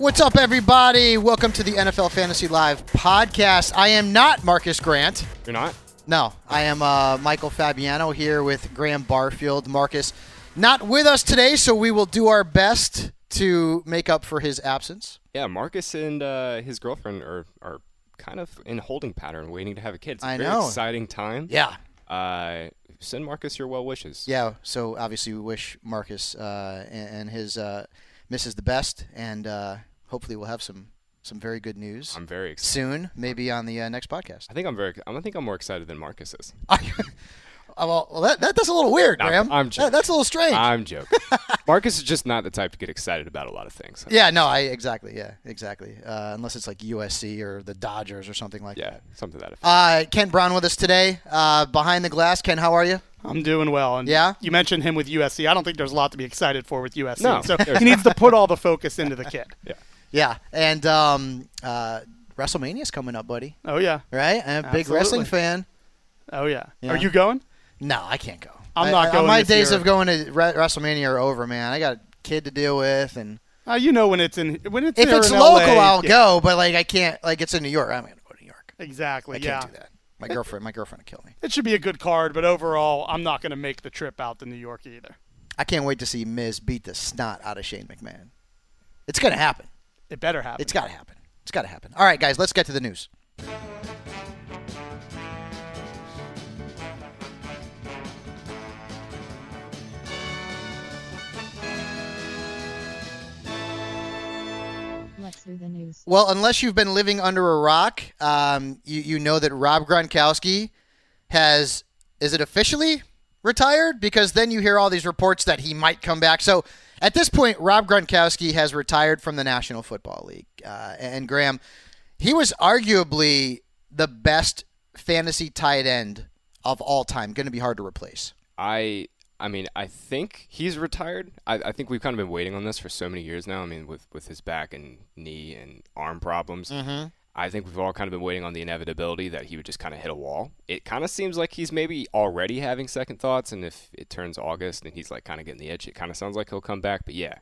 What's up, everybody? Welcome to the NFL Fantasy Live podcast. I am not Marcus Grant. You're not? No, I am uh, Michael Fabiano here with Graham Barfield. Marcus not with us today, so we will do our best to make up for his absence. Yeah, Marcus and uh, his girlfriend are, are kind of in holding pattern, waiting to have a kid. It's a I very know. exciting time. Yeah. Uh, send Marcus your well wishes. Yeah, so obviously we wish Marcus uh, and, and his uh, missus the best, and uh, hopefully we'll have some some very good news I'm very excited. soon, maybe on the uh, next podcast. I think I'm very. I think I'm more excited than Marcus is. Oh, well, well that, that, that's a little weird, No, Graham. I'm That- joking. that's a little strange. I'm joking. Marcus is just not the type to get excited about a lot of things. yeah, no, I exactly, yeah, exactly. Uh, unless it's like USC or the Dodgers or something like Yeah, that. Yeah, something to that effect. Uh, Ken Brown with us today, uh, behind the glass. Ken, how are you? I'm doing well. And Yeah? You mentioned him with USC. I don't think there's a lot to be excited for with USC. No, so there's he needs to put all the focus into the kid. yeah. Yeah, and um, uh, WrestleMania's coming up, buddy. Oh yeah. Right? I'm a big wrestling fan. Oh yeah. Yeah. Are you going? No, I can't go. I'm I- not I- going My this days of going to Re- WrestleMania are over, man. I got a kid to deal with, and Uh, you know when it's in when it's if it's local, LA, I'll yeah, go. But like, I can't. Like, it's in New York. I'm gonna go to New York. Exactly. I yeah. can't do that. My girlfriend, my girlfriend will kill me. It should be a good card, but overall, I'm not going to make the trip out to New York either. I can't wait to see Miz beat the snot out of Shane McMahon. It's gonna happen. It better happen. It's got to happen. It's got to happen. All right, guys, let's get to the news. Let's do the news. Well, unless you've been living under a rock, um, you you know that Rob Gronkowski has is it officially retired? Because then you hear all these reports that he might come back. So at this point, Rob Gronkowski has retired from the National Football League. Uh, and Graham, he was arguably the best fantasy tight end of all time. Going to be hard to replace. I I mean, I think he's retired. I, I think we've kind of been waiting on this for so many years now. I mean, with, with his back and knee and arm problems. Mm-hmm. I think we've all kind of been waiting on the inevitability that he would just kind of hit a wall. It kind of seems like he's maybe already having second thoughts, and if it turns August and he's like kind of getting the itch, it kind of sounds like he'll come back. But yeah,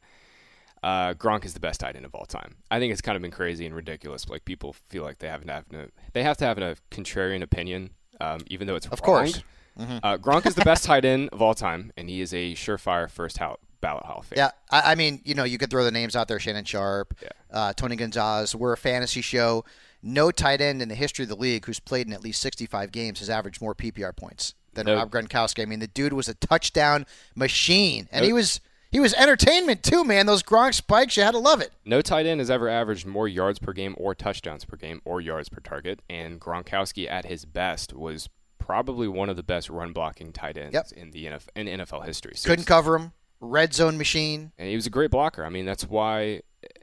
uh, Gronk is the best tight end of all time. I think it's kind of been crazy and ridiculous. Like people feel like they have to have a, they have to have a contrarian opinion, um, even though it's Of wrong. course. Uh, Gronk is the best tight end of all time, and he is a surefire first hou- ballot Hall of Fame. Yeah, I, I mean, you know, you could throw the names out there: Shannon Sharpe, Yeah. uh, Tony Gonzalez. We're a fantasy show. No tight end in the history of the league who's played in at least 65 games has averaged more PPR points than No. Rob Gronkowski. I mean, the dude was a touchdown machine, and No. he was he was entertainment too, man. Those Gronk spikes, you had to love it. No tight end has ever averaged more yards per game or touchdowns per game or yards per target, and Gronkowski at his best was probably one of the best run blocking tight ends Yep. in the NFL in NFL history. Couldn't cover him. Red zone machine. and he was a great blocker. I mean, that's why.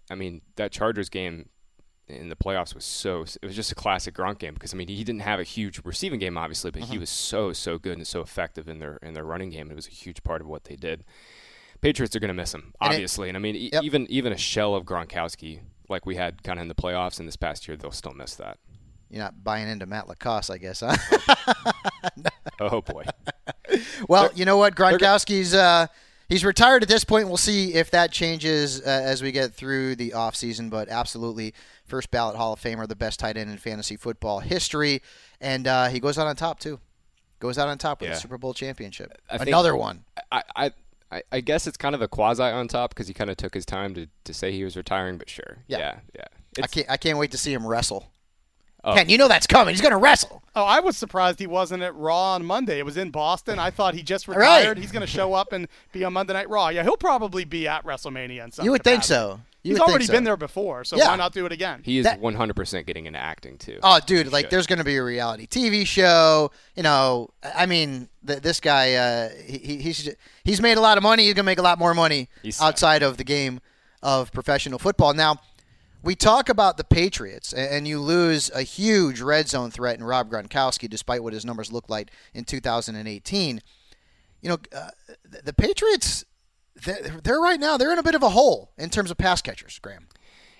I mean, that Chargers game in the playoffs was so. It was just a classic Gronk game because I mean he didn't have a huge receiving game obviously, but Mm-hmm. he was so so good and so effective in their in their running game. It was a huge part of what they did. Patriots are going to miss him And it- obviously, and I mean e- Yep. even even a shell of Gronkowski like we had kind of in the playoffs in this past year, they'll still miss that. You're not buying into Matt LaCosse, I guess, huh? Oh boy, well, you know what? Gronkowski's uh, he's retired at this point. We'll see if that changes uh, as we get through the offseason, but absolutely first ballot Hall of Famer, the best tight end in fantasy football history, and uh, he goes out on top too. Goes out on top with Yeah. a Super Bowl championship. I think- Another one. I. I I, I guess it's kind of a quasi on top because he kind of took his time to, to say he was retiring, but sure, Yeah. yeah, yeah. I can't I can't wait to see him wrestle. Oh. Ken, you know that's coming. He's going to wrestle. Oh, I was surprised he wasn't at Raw on Monday. It was in Boston. I thought he just Right. retired. He's going to show up and be on Monday Night Raw. Yeah, he'll probably be at WrestleMania in some You would think so. You He's already so. been there before, so Yeah. why not do it again? He is That- 100% getting into acting too. Oh, dude, like should. there's going to be a reality TV show. You know, I mean, th- this guy, uh, he, he- he's he's made a lot of money. He's going to make a lot more money He's set. outside of the game of professional football. Now, we talk about the Patriots, and you lose a huge red zone threat in Rob Gronkowski, despite what his numbers looked like in 2018. You know, uh, the, Patriots, they're, they're right now they're in a bit of a hole in terms of pass catchers. Graham.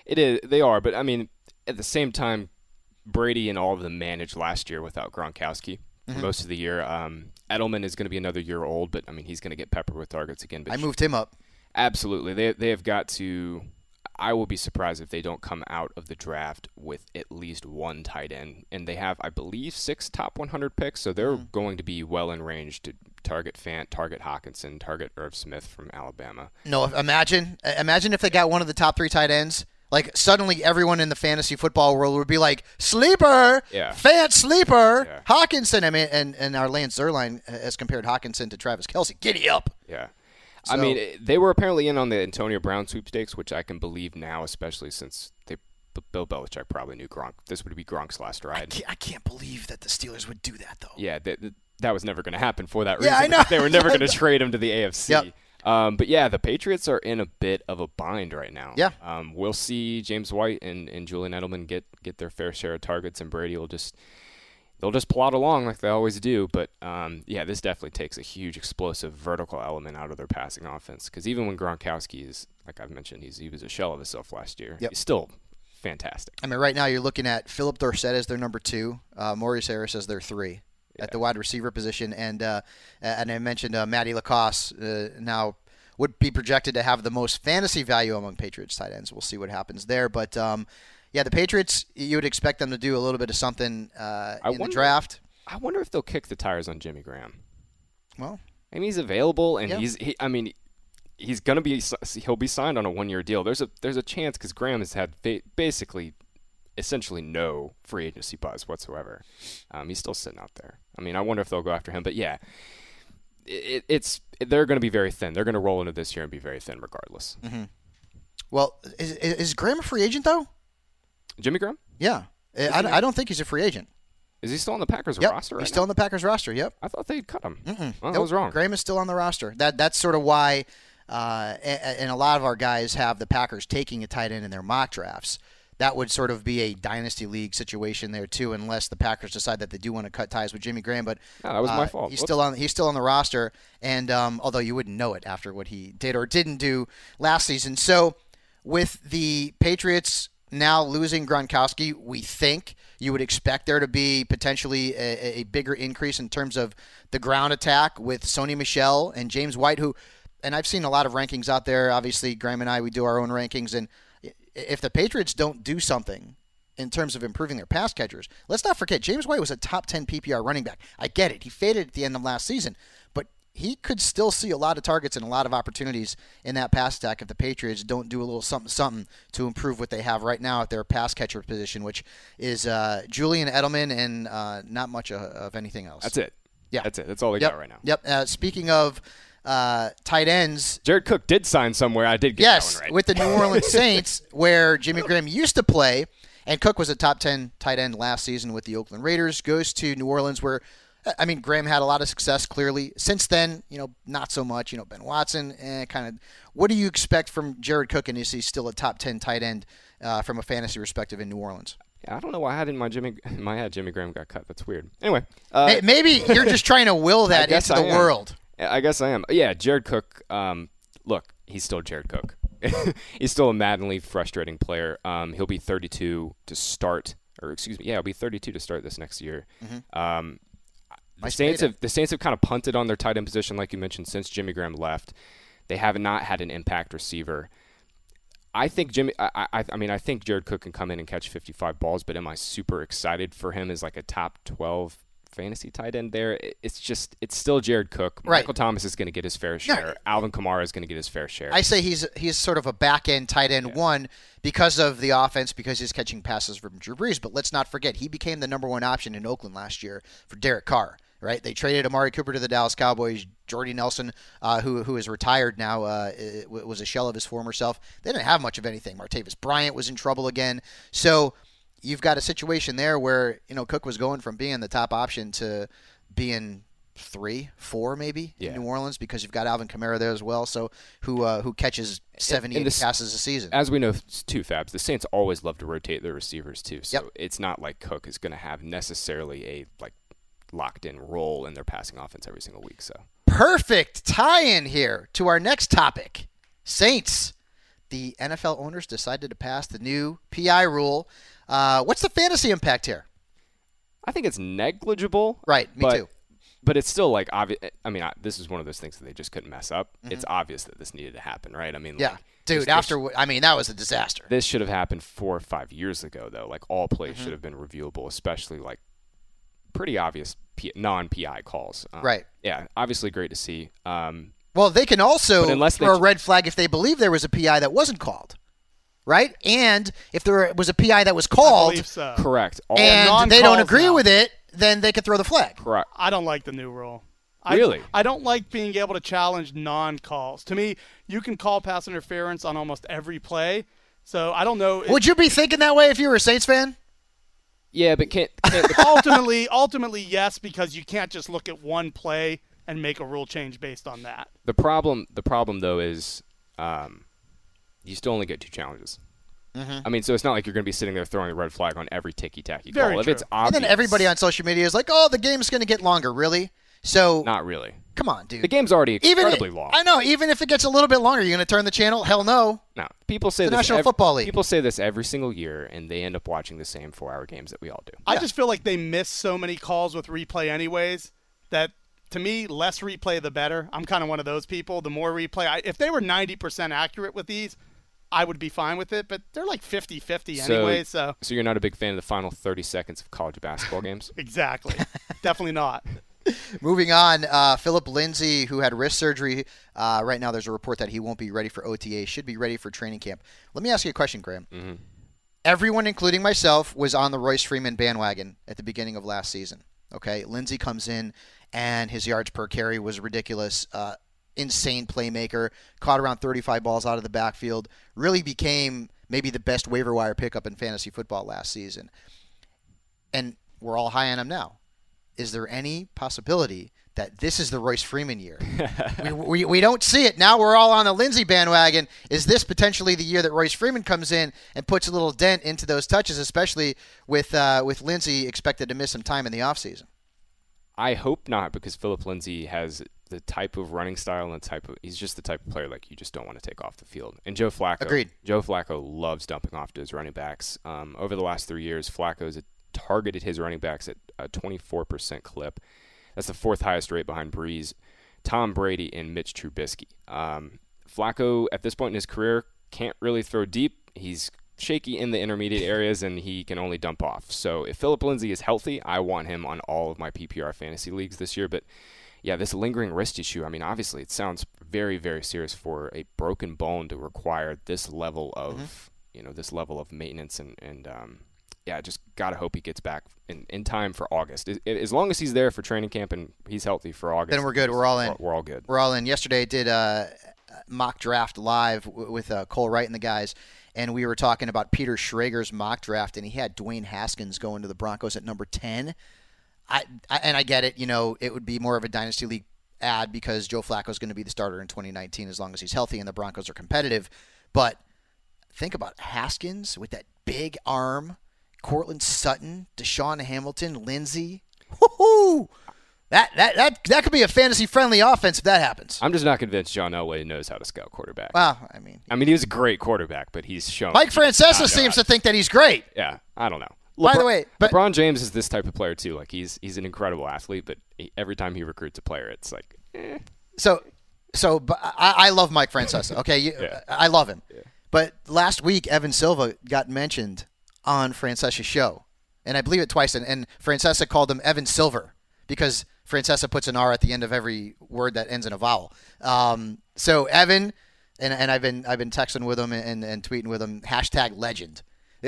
It is. They are, but I mean, at the same time, Brady and all of them managed last year without Gronkowski Mm-hmm. for most of the year. Um, Edelman is going to be another year old, but I mean, he's going to get peppered with targets again. But I moved him up. absolutely, they they have got to. I will be surprised if they don't come out of the draft with at least one tight end, and they have, I believe, six top 100 picks, so they're Mm-hmm. going to be well in range to target Fant, target Hockenson, target Irv Smith from Alabama. No, imagine imagine if they got one of the top three tight ends. Like suddenly everyone in the fantasy football world would be like sleeper, Yeah. Fant sleeper, Yeah. Hockenson. I mean, and and our Lance Zierlein has compared Hockenson to Travis Kelce. Giddy up. Yeah. I mean, they were apparently in on the Antonio Brown sweepstakes, which I can believe now, especially since they Bill Belichick probably knew Gronk. This would be Gronk's last I ride. can't, I can't believe that the Steelers would do that though. Yeah, that, that was never going to happen for that reason. Yeah. I know. They were never going to trade him to the AFC. Yep. Um, but yeah, the Patriots are in a bit of a bind right now. Yeah. Um, we'll see James White and, and Julian Edelman get, get their fair share of targets, and Brady will just they'll just plod along like they always do. But um, yeah, this definitely takes a huge explosive vertical element out of their passing offense. Because even when Gronkowski is, like I've mentioned, he's he was a shell of himself last year. Yep. He's still fantastic. I mean, right now you're looking at Phillip Dorsett as their number two, uh, Maurice Harris as their three at the wide receiver position, and uh, and I mentioned uh, Matty LaCosse uh, now would be projected to have the most fantasy value among Patriots tight ends. We'll see what happens there, but um, yeah, the Patriots you would expect them to do a little bit of something uh, in the draft. I wonder if they'll kick the tires on Jimmy Graham. Well, I mean, he's available, and Yeah. he's. He, I mean, he's gonna be. He'll be signed on a one-year deal. There's a there's a chance because Graham has had ba- basically, essentially no free agency buzz whatsoever. Um, he's still sitting out there. I mean, I wonder if they'll go after him. But yeah, it, it's they're gonna be very thin. They're gonna roll into this year and be very thin regardless. well, is, is is Graham a free agent though? Jimmy Graham Yeah, I, I don't think he's a free agent. is he still on the Packers Yep, roster? Right he's still now? in the Packers roster. Yep. I thought they'd cut him. Mm-mm. Well, I Nope. was wrong. Graham is still on the roster. That that's sort of why, uh, and a lot of our guys have the Packers taking a tight end in their mock drafts. That would sort of be a dynasty league situation there too, unless the Packers decide that they do want to cut ties with Jimmy Graham. But No, that was my uh, fault. He's Whoops. still on. He's still on the roster, and um, although you wouldn't know it after what he did or didn't do last season, so with the Patriots now losing Gronkowski, we think you would expect there to be potentially a, a bigger increase in terms of the ground attack with Sony Michel and James White, who, and I've seen a lot of rankings out there. Obviously, Graham and I, we do our own rankings, and if the Patriots don't do something in terms of improving their pass catchers, let's not forget James White was a top 10 PPR running back. I get it. He faded at the end of last season, he could still see a lot of targets and a lot of opportunities in that pass attack if the Patriots don't do a little something something to improve what they have right now at their pass catcher position, which is uh, Julian Edelman and uh, not much of, of anything else. That's it. Yeah. that's it. That's all they Yep. got right now. Yep. Uh, speaking of uh, tight ends, Jared Cook did sign somewhere. I did get yes, right. with the New Orleans Saints, where Jimmy Graham used to play, and Cook was a top 10 tight end last season with the Oakland Raiders, goes to New Orleans, where I mean, Graham had a lot of success clearly. Since then, you know, not so much. You know, Ben Watson, eh, kind of. What do you expect from Jared Cook, and is he still a top ten tight end uh, from a fantasy perspective in New Orleans? Yeah, I don't know why I had in my Jimmy in my head Jimmy Graham got cut. That's weird. Anyway, uh, Maybe you're just trying to will that into the world. I guess I am. Yeah, Jared Cook. Um, look, he's still Jared Cook. he's still a maddenly frustrating player. Um, he'll be 32 to start, or excuse me, yeah, he'll be 32 to start this next year. Um, the Saints have the Saints have kind of punted on their tight end position, like you mentioned, since Jimmy Graham left. They have not had an impact receiver. I think Jimmy. I, I, I mean, I think Jared Cook can come in and catch 55 balls, but am I super excited for him as like a top 12 fantasy tight end there? It's just, it's still Jared Cook. Right. Michael Thomas is going to get his fair share. Alvin Kamara is going to get his fair share. I say he's he's sort of a back end tight end one because of the offense because he's catching passes from Drew Brees. But let's not forget he became the number one option in Oakland last year for Derek Carr. Right? They traded Amari Cooper to the Dallas Cowboys. Jordy Nelson, uh, who who is retired now, uh, was a shell of his former self. They didn't have much of anything. Martavis Bryant was in trouble again. So you've got a situation there where you know Cook was going from being the top option to being three, four, maybe Yeah. in New Orleans because you've got Alvin Kamara there as well. So who uh, who catches 70 and 80 this- passes a season? As we know, two Fabs, the Saints always love to rotate their receivers too. So Yep. it's not like Cook is going to have necessarily a like locked in role in their passing offense every single week. So Perfect tie-in here to our next topic. Saints. The NFL owners decided to pass the new PI rule. Uh, what's the fantasy impact here? I think it's negligible. Right, me but, too. But it's still like obvious. I mean, I, this is one of those things that they just couldn't mess up. It's obvious that this needed to happen, right? I mean, Mm-hmm. Yeah, like, dude. this- this- after wh- I mean, that was a disaster. this should have happened four or five years ago, though. Like all plays Mm-hmm. should have been reviewable, especially like pretty obvious P- non-PI calls. Um, Right. Yeah. Obviously, great to see. Um, Well, they can also But unless they throw a red flag if they believe there was a PI that wasn't called, right? And if there was a PI that was called believe so. correct. All and they don't agree now. with it, then they can throw the flag. correct. I don't like the new rule. I, Really? I don't like being able to challenge non-calls. To me, you can call pass interference on almost every play. So I don't know. Would you be thinking that way if you were a Saints fan? Yeah, but can't. can't the, ultimately, ultimately, yes, because you can't just look at one play and make a rule change based on that. the problem. The problem though is, um, you still only get two challenges. Mm-hmm. I mean, so it's not like you're going to be sitting there throwing a red flag on every ticky tacky Very call. If true. it's And then everybody on social media is like, "Oh, the game's going to get longer." Really? So not really. come on, dude. The game's already even incredibly long. I know. Even if it gets a little bit longer, you're going to turn the channel? Hell no. No, people say The this. National ev- Football League. People say this every single year, and they end up watching the same four-hour games that we all do. I just feel like they miss so many calls with replay, anyways. That to me, less replay the better. I'm kind of one of those people. The more replay, I, if they were 90% accurate with these, I would be fine with it. But they're like 50-50 anyway. So so you're not a big fan of the final 30 seconds of college basketball games? exactly, definitely not. Moving on, uh, Phillip Lindsay, who had wrist surgery, uh, right now there's a report that he won't be ready for OTA, should be ready for training camp. Let me ask you a question, Graham. Everyone, including myself, was on the Royce Freeman bandwagon at the beginning of last season. Okay, Lindsay comes in, and his yards per carry was ridiculous. Uh, insane playmaker, caught around 35 balls out of the backfield. Really became maybe the best waiver wire pickup in fantasy football last season. And we're all high on him now is there any possibility that this is the Royce Freeman year? we, we, we don't see it. Now we're all on the Lindsay bandwagon. Is this potentially the year that Royce Freeman comes in and puts a little dent into those touches, especially with uh, with Lindsay expected to miss some time in the offseason? I hope not, because Phillip Lindsay has the type of running style and the type of he's just the type of player like you just don't want to take off the field. And Joe Flacco, Agreed. Joe Flacco loves dumping off to his running backs. Um, over the last three years, Flacco's targeted his running backs at a 24% clip. That's the fourth highest rate behind Brees, Tom Brady, and Mitch Trubisky. Um, Flacco, at this point in his career, can't really throw deep. He's shaky in the intermediate areas, and he can only dump off. So if Phillip Lindsay is healthy, I want him on all of my PPR fantasy leagues this year. But yeah, this lingering wrist issue, I mean, obviously it sounds very, very serious for a broken bone to require this level of, you know, this level of maintenance and, and um, yeah, just gotta hope he gets back in, in time for August. As, as long as he's there for training camp and he's healthy for August, Then we're good. We're all in. We're, we're all good. We're all in. Yesterday, I did a mock draft live with uh, Cole Wright and the guys, and we were talking about Peter Schrager's mock draft, and he had Dwayne Haskins going to the Broncos at number ten. I, I and I get it. You know, it would be more of a dynasty league ad because Joe Flacco is going to be the starter in 2019 as long as he's healthy and the Broncos are competitive. But think about Haskins with that big arm, Courtland Sutton, DaeSean Hamilton, Lindsay. Woo-hoo! That, that that that could be a fantasy friendly offense if that happens. I'm just not convinced John Elway knows how to scout quarterback. Well, I mean, I mean, he was a great quarterback, but he's shown. Mike Francesa seems to think that he's great. Yeah, I don't know. By the way, but- LeBron James is this type of player too. Like he's he's an incredible athlete, but he, every time he recruits a player, it's like, eh. So, so but I, I love Mike Francesa. Okay, you, Yeah. I love him. But last week, Evan Silva got mentioned on Francesa's show, and I believe it twice. And, and Francesa called him Evan Silver because Francesa puts an R at the end of every word that ends in a vowel. Um, so Evan, and, and I've been I've been texting with him and, and tweeting with him hashtag legend.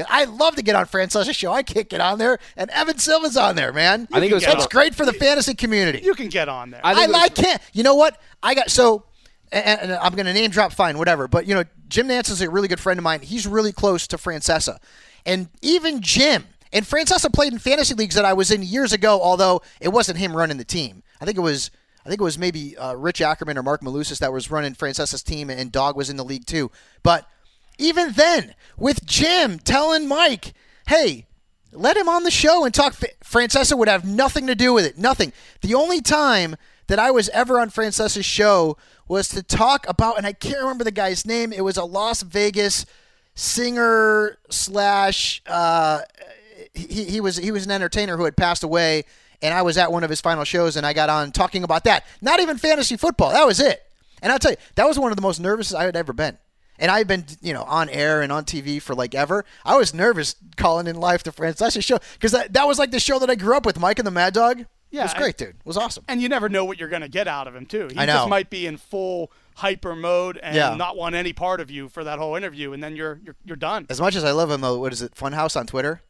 I love to get on Francesa's show. I can't get on there, and Evan Silva's on there, man. I think it was that's for- great for the fantasy community. You can get on there. I I, think it was- I can't. You know what? I got so, and, and I'm going to name drop, fine, whatever. But you know, Jim Nantz is a really good friend of mine. He's really close to Francesa, and even Jim and Francesa played in fantasy leagues that I was in years ago. Although it wasn't him running the team. I think it was. I think it was maybe uh, Rich Ackerman or Marc Malusis that was running Francesa's team, and Dog was in the league too. But even then, with Jim telling Mike, "Hey, let him on the show and talk. Francesa would have nothing to do with it. Nothing. The only time that I was ever on Francesa's show was to talk about, and I can't remember the guy's name. It was a Las Vegas singer slash. Uh, he, he was he was an entertainer who had passed away, and I was at one of his final shows, and I got on talking about that. Not even fantasy football. That was it. And I'll tell you, that was one of the most nervous I had ever been. And I've been, you know, on air and on TV for like ever. I was nervous calling in live to Francesa's show because that, that was like the show that I grew up with, Mike and the Mad Dog. Yeah, it was great, dude. It was awesome. and you never know what you're going to get out of him too. He I know. just might be in full hyper mode and Yeah. not want any part of you for that whole interview, and then you're you're, you're done. As much as I love him, though, what is it? Funhouse on Twitter,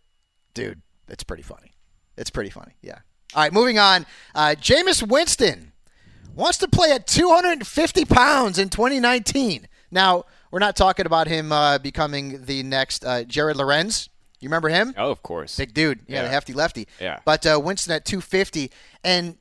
dude. It's pretty funny. It's pretty funny. Yeah. All right, moving on. Uh, Jameis Winston wants to play at 250 pounds in 2019. Now, we're not talking about him uh, becoming the next uh, Jared Lorenz. You remember him? oh, of course. Big dude. Yeah, the Yeah. hefty lefty. Yeah. But uh, Winston at 250. And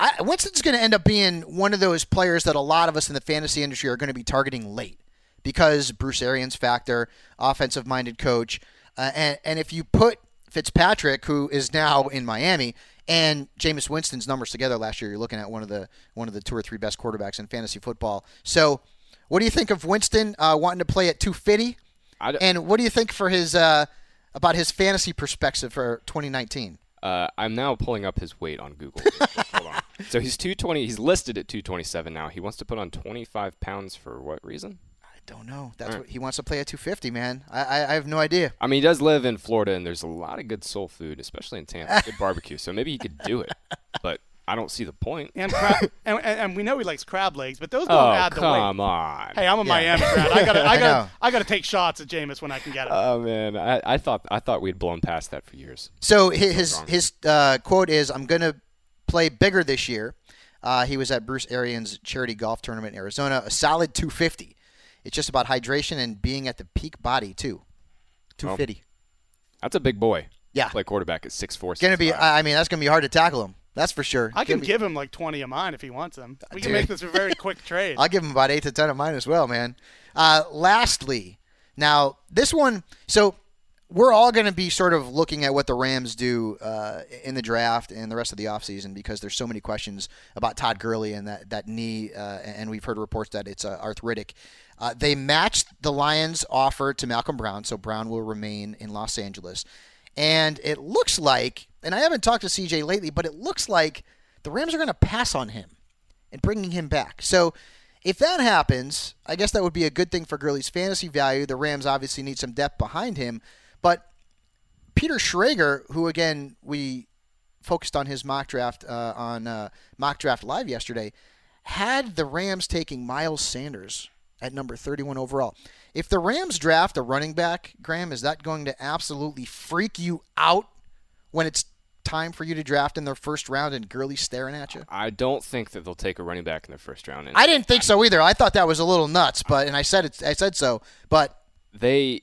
I, Winston's going to end up being one of those players that a lot of us in the fantasy industry are going to be targeting late because Bruce Arians factor, offensive minded coach. Uh, and, and if you put Fitzpatrick, who is now in Miami, and Jameis Winston's numbers together last year, you're looking at one of the one of the two or three best quarterbacks in fantasy football. So, what do you think of Winston uh, wanting to play at 250? I d- And what do you think for his uh, about his fantasy perspective for 2019? Uh, I'm now pulling up his weight on Google. Hold on. So he's 220. He's listed at 227 now. He wants to put on 25 pounds for what reason? I don't know. That's what he wants to play at 250, man. I, I, I have no idea. I mean, he does live in Florida, and there's a lot of good soul food, especially in Tampa. Good barbecue. So maybe he could do it, but I don't see the point. And, crab, and, and and we know he likes crab legs, but those don't Oh add the weight. come on! Hey, I'm a Miami grad. I gotta, I I gotta, I gotta take shots at Jameis when I can get it. Oh man, I, I thought I thought we'd blown past that for years. So his his, his uh, quote is, "I'm going to play bigger this year." Uh, he was at Bruce Arians' charity golf tournament in Arizona. A solid 250. It's just about hydration and being at the peak body too. 250. That's a big boy. Yeah. Play quarterback at six four. Going to be. I I mean, that's going to be hard to tackle him. That's for sure. I can Gonna give him like 20 of mine if he wants them. We can make this a very quick trade. I'll give him about eight to ten of mine as well, man. Uh, lastly, now this one, so we're all going to be sort of looking at what the Rams do uh, in the draft and the rest of the offseason because there's so many questions about Todd Gurley and that that knee, uh, and we've heard reports that it's uh, arthritic. Uh, they matched the Lions' offer to Malcolm Brown, so Brown will remain in Los Angeles. And it looks like, and I haven't talked to CJ lately, but it looks like the Rams are going to pass on him and bringing him back. So if that happens, I guess that would be a good thing for Gurley's fantasy value. The Rams obviously need some depth behind him, but Peter Schrager, who again we focused on his mock draft uh, on uh, mock draft live yesterday, had the Rams taking Miles Sanders at number 31 overall. If the Rams draft a running back, Graham, is that going to absolutely freak you out when it's time for you to draft in their first round and Gurley staring at you? I don't think that they'll take a running back in their first round. I didn't think so either. I thought that was a little nuts, but and I said it. I said so, but they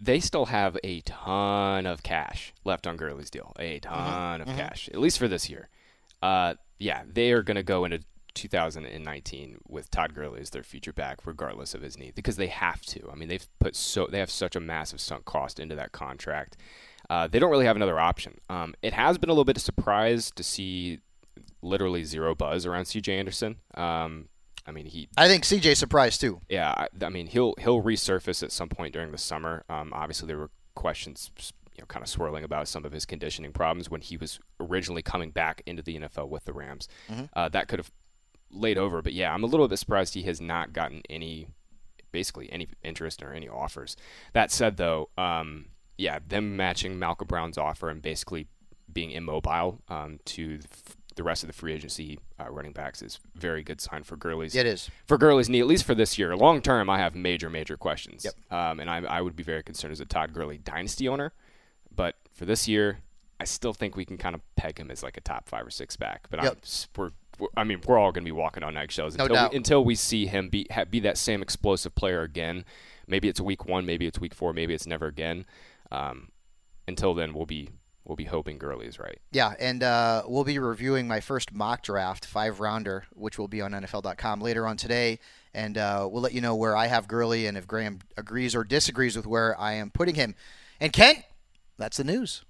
they still have a ton of cash left on Gurley's deal. A ton of cash, at least for this year. Uh, yeah, they are going to go into 2019 with Todd Gurley as their future back, regardless of his knee, because they have to. I mean, they've put so they have such a massive sunk cost into that contract. Uh, they don't really have another option. Um, it has been a little bit of surprise to see literally zero buzz around C.J. Anderson. Um, I mean, he I think CJ surprised too. yeah, I, I mean he'll he'll resurface at some point during the summer. Um, obviously, there were questions, you know, kind of swirling about some of his conditioning problems when he was originally coming back into the NFL with the Rams. Uh, that could have laid over, but yeah, I'm a little bit surprised he has not gotten any, basically any interest or any offers. That said, though, um, yeah, them matching Malcolm Brown's offer and basically being immobile um, to the rest of the free agency uh, running backs is very good sign for Gurley's It is. for Gurley's knee, at least for this year. Long term, I have major, major questions. Yep. Um, and I, I would be very concerned as a Todd Gurley dynasty owner. But for this year, I still think we can kind of peg him as like a top five or six back. But I'm, Yep. we're, we're, I mean, we're all going to be walking on eggshells No until, doubt. we, until we see him be ha, be that same explosive player again. Maybe it's week one, maybe it's week four, maybe it's never again. Um, until then, we'll be we'll be hoping Gurley is right. Yeah, and uh, we'll be reviewing my first mock draft, five rounder, which will be on NFL.com later on today. And uh, we'll let you know where I have Gurley and if Graham agrees or disagrees with where I am putting him. And Kent, that's the news.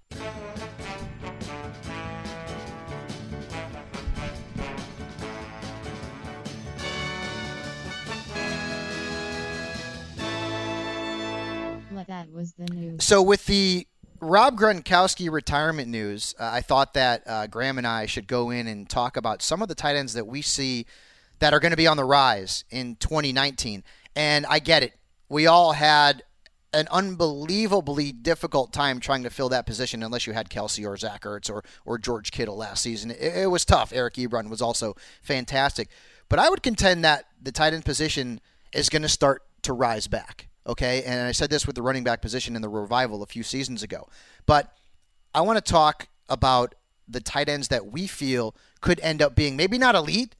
What that was the news. So with the Rob Gronkowski retirement news, uh, I thought that uh, Graham and I should go in and talk about some of the tight ends that we see that are going to be on the rise in 2019. And I get it. We all had an unbelievably difficult time trying to fill that position unless you had Kelce or Zach Ertz or, or George Kittle last season. It, it was tough. Eric Ebron was also fantastic. But I would contend that the tight end position is going to start to rise back. Okay. And I said this with the running back position in the revival a few seasons ago. But I want to talk about the tight ends that we feel could end up being maybe not elite,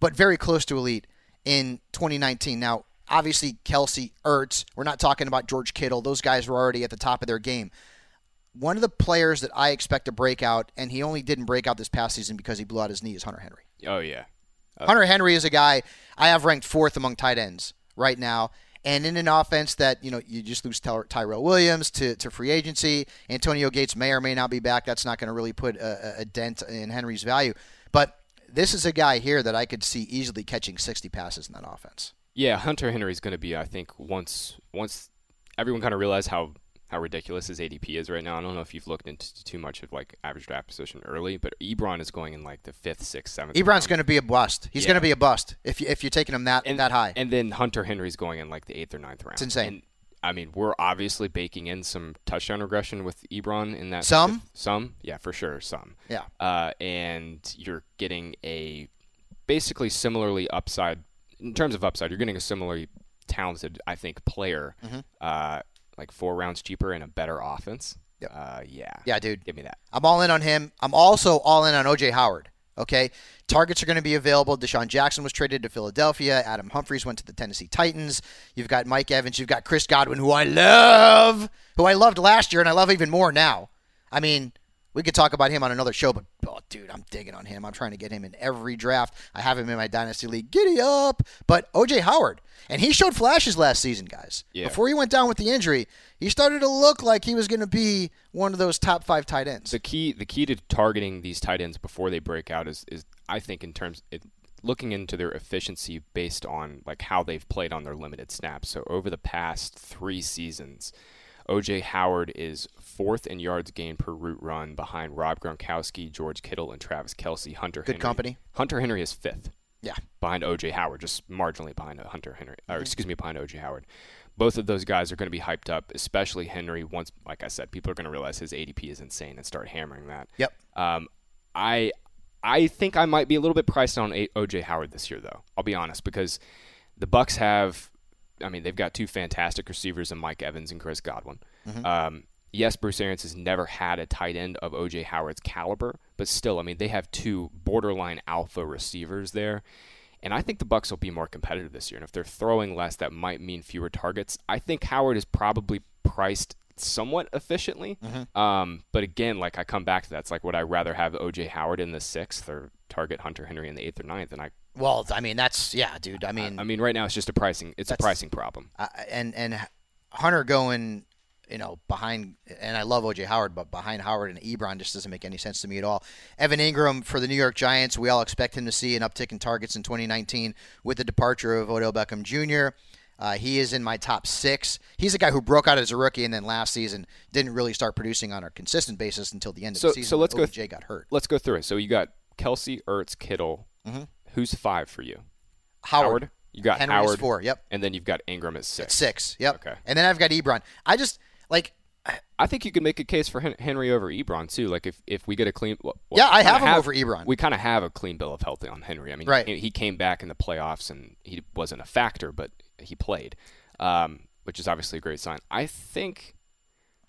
but very close to elite in 2019. Now, obviously, Kelce, Ertz, we're not talking about George Kittle. Those guys were already at the top of their game. One of the players that I expect to break out, and he only didn't break out this past season because he blew out his knee, is Hunter Henry. Oh yeah, Hunter Henry is a guy I have ranked fourth among tight ends right now. And in an offense that, you know, you just lose Ty- Tyrell Williams to, to free agency, Antonio Gates may or may not be back. That's not going to really put a, a- dent in Henry's value. But this is a guy here that I could see easily catching 60 passes in that offense. Yeah, Hunter Henry's going to be. I think once once everyone kind of realized how how ridiculous his ADP is right now. I don't know if you've looked into too much of like average draft position early, but Ebron is going in like the fifth, sixth, seventh. Ebron's going to be a bust. He's Yeah. going to be a bust if, you, if you're taking him that, and, that high. And then Hunter Henry's going in like the eighth or ninth round. It's insane. And, I mean, we're obviously baking in some touchdown regression with Ebron in that. Some? Some, yeah, for sure, some. Yeah. Uh, and you're getting a basically similarly upside in terms of upside. You're getting a similarly talented, I think, player, Mm-hmm. uh, like four rounds cheaper and a better offense. Yep. Uh, yeah. Yeah, dude. Give me that. I'm all in on him. I'm also all in on OJ Howard. Okay, targets are going to be available. DeSean Jackson was traded to Philadelphia. Adam Humphries went to the Tennessee Titans. You've got Mike Evans. You've got Chris Godwin, who I love, who I loved last year, and I love even more now. I mean, we could talk about him on another show, but oh, dude, I'm digging on him. I'm trying to get him in every draft. I have him in my dynasty league. Giddy up! But OJ Howard, and he showed flashes last season, guys. Yeah. Before he went down with the injury, he started to look like he was going to be one of those top five tight ends. the key the key to targeting these tight ends before they break out is is I think in terms it, looking into their efficiency based on like how they've played on their limited snaps. So over the past three seasons, OJ Howard is fourth in yards gained per route run behind Rob Gronkowski, George Kittle, and Travis Kelce. Hunter Good Henry. company. Hunter Henry is fifth Yeah. behind OJ Howard, just marginally behind Hunter Henry, or excuse me, behind OJ Howard. Both of those guys are going to be hyped up, especially Henry. Once, like I said, people are going to realize his ADP is insane and start hammering that. Yep. Um, I I think I might be a little bit priced on OJ Howard this year, though. I'll be honest because the Bucs have, I mean, they've got two fantastic receivers in Mike Evans and Chris Godwin. Um, yes, Bruce Arians has never had a tight end of OJ Howard's caliber, but still, I mean, they have two borderline alpha receivers there. And I think the Bucs will be more competitive this year. And if they're throwing less, that might mean fewer targets. I think Howard is probably priced somewhat efficiently. Mm-hmm. Um, but again, like I come back to that. It's like would I rather have OJ Howard in the sixth or target Hunter Henry in the eighth or ninth? And I, Well, I mean that's yeah, dude. I mean, I mean, right now it's just a pricing. It's a pricing problem. I- and and Hunter going, you know, behind, and I love OJ Howard, but behind Howard and Ebron just doesn't make any sense to me at all. Evan Engram for the New York Giants, we all expect him to see an uptick in targets in 2019 with the departure of Odell Beckham Jr. Uh, he is in my top six. He's a guy who broke out as a rookie and then last season didn't really start producing on a consistent basis until the end of So- the season. so let's when go OBJ got hurt. Let's go through it. So you got Kelce, Ertz, Kittle. Mm-hmm. Who's five for you? Howard. You got Henry Howard four. Yep. and then you've got Engram at six. At Six. Yep. Okay. And then I've got Ebron. I just like I think you could make a case for Henry over Ebron too. Like if, if we get a clean, well, Yeah, I have him over Ebron. We kind of have a clean bill of health on Henry. I mean, Right. he, he came back in the playoffs and he wasn't a factor, but he played, um, which is obviously a great sign. I think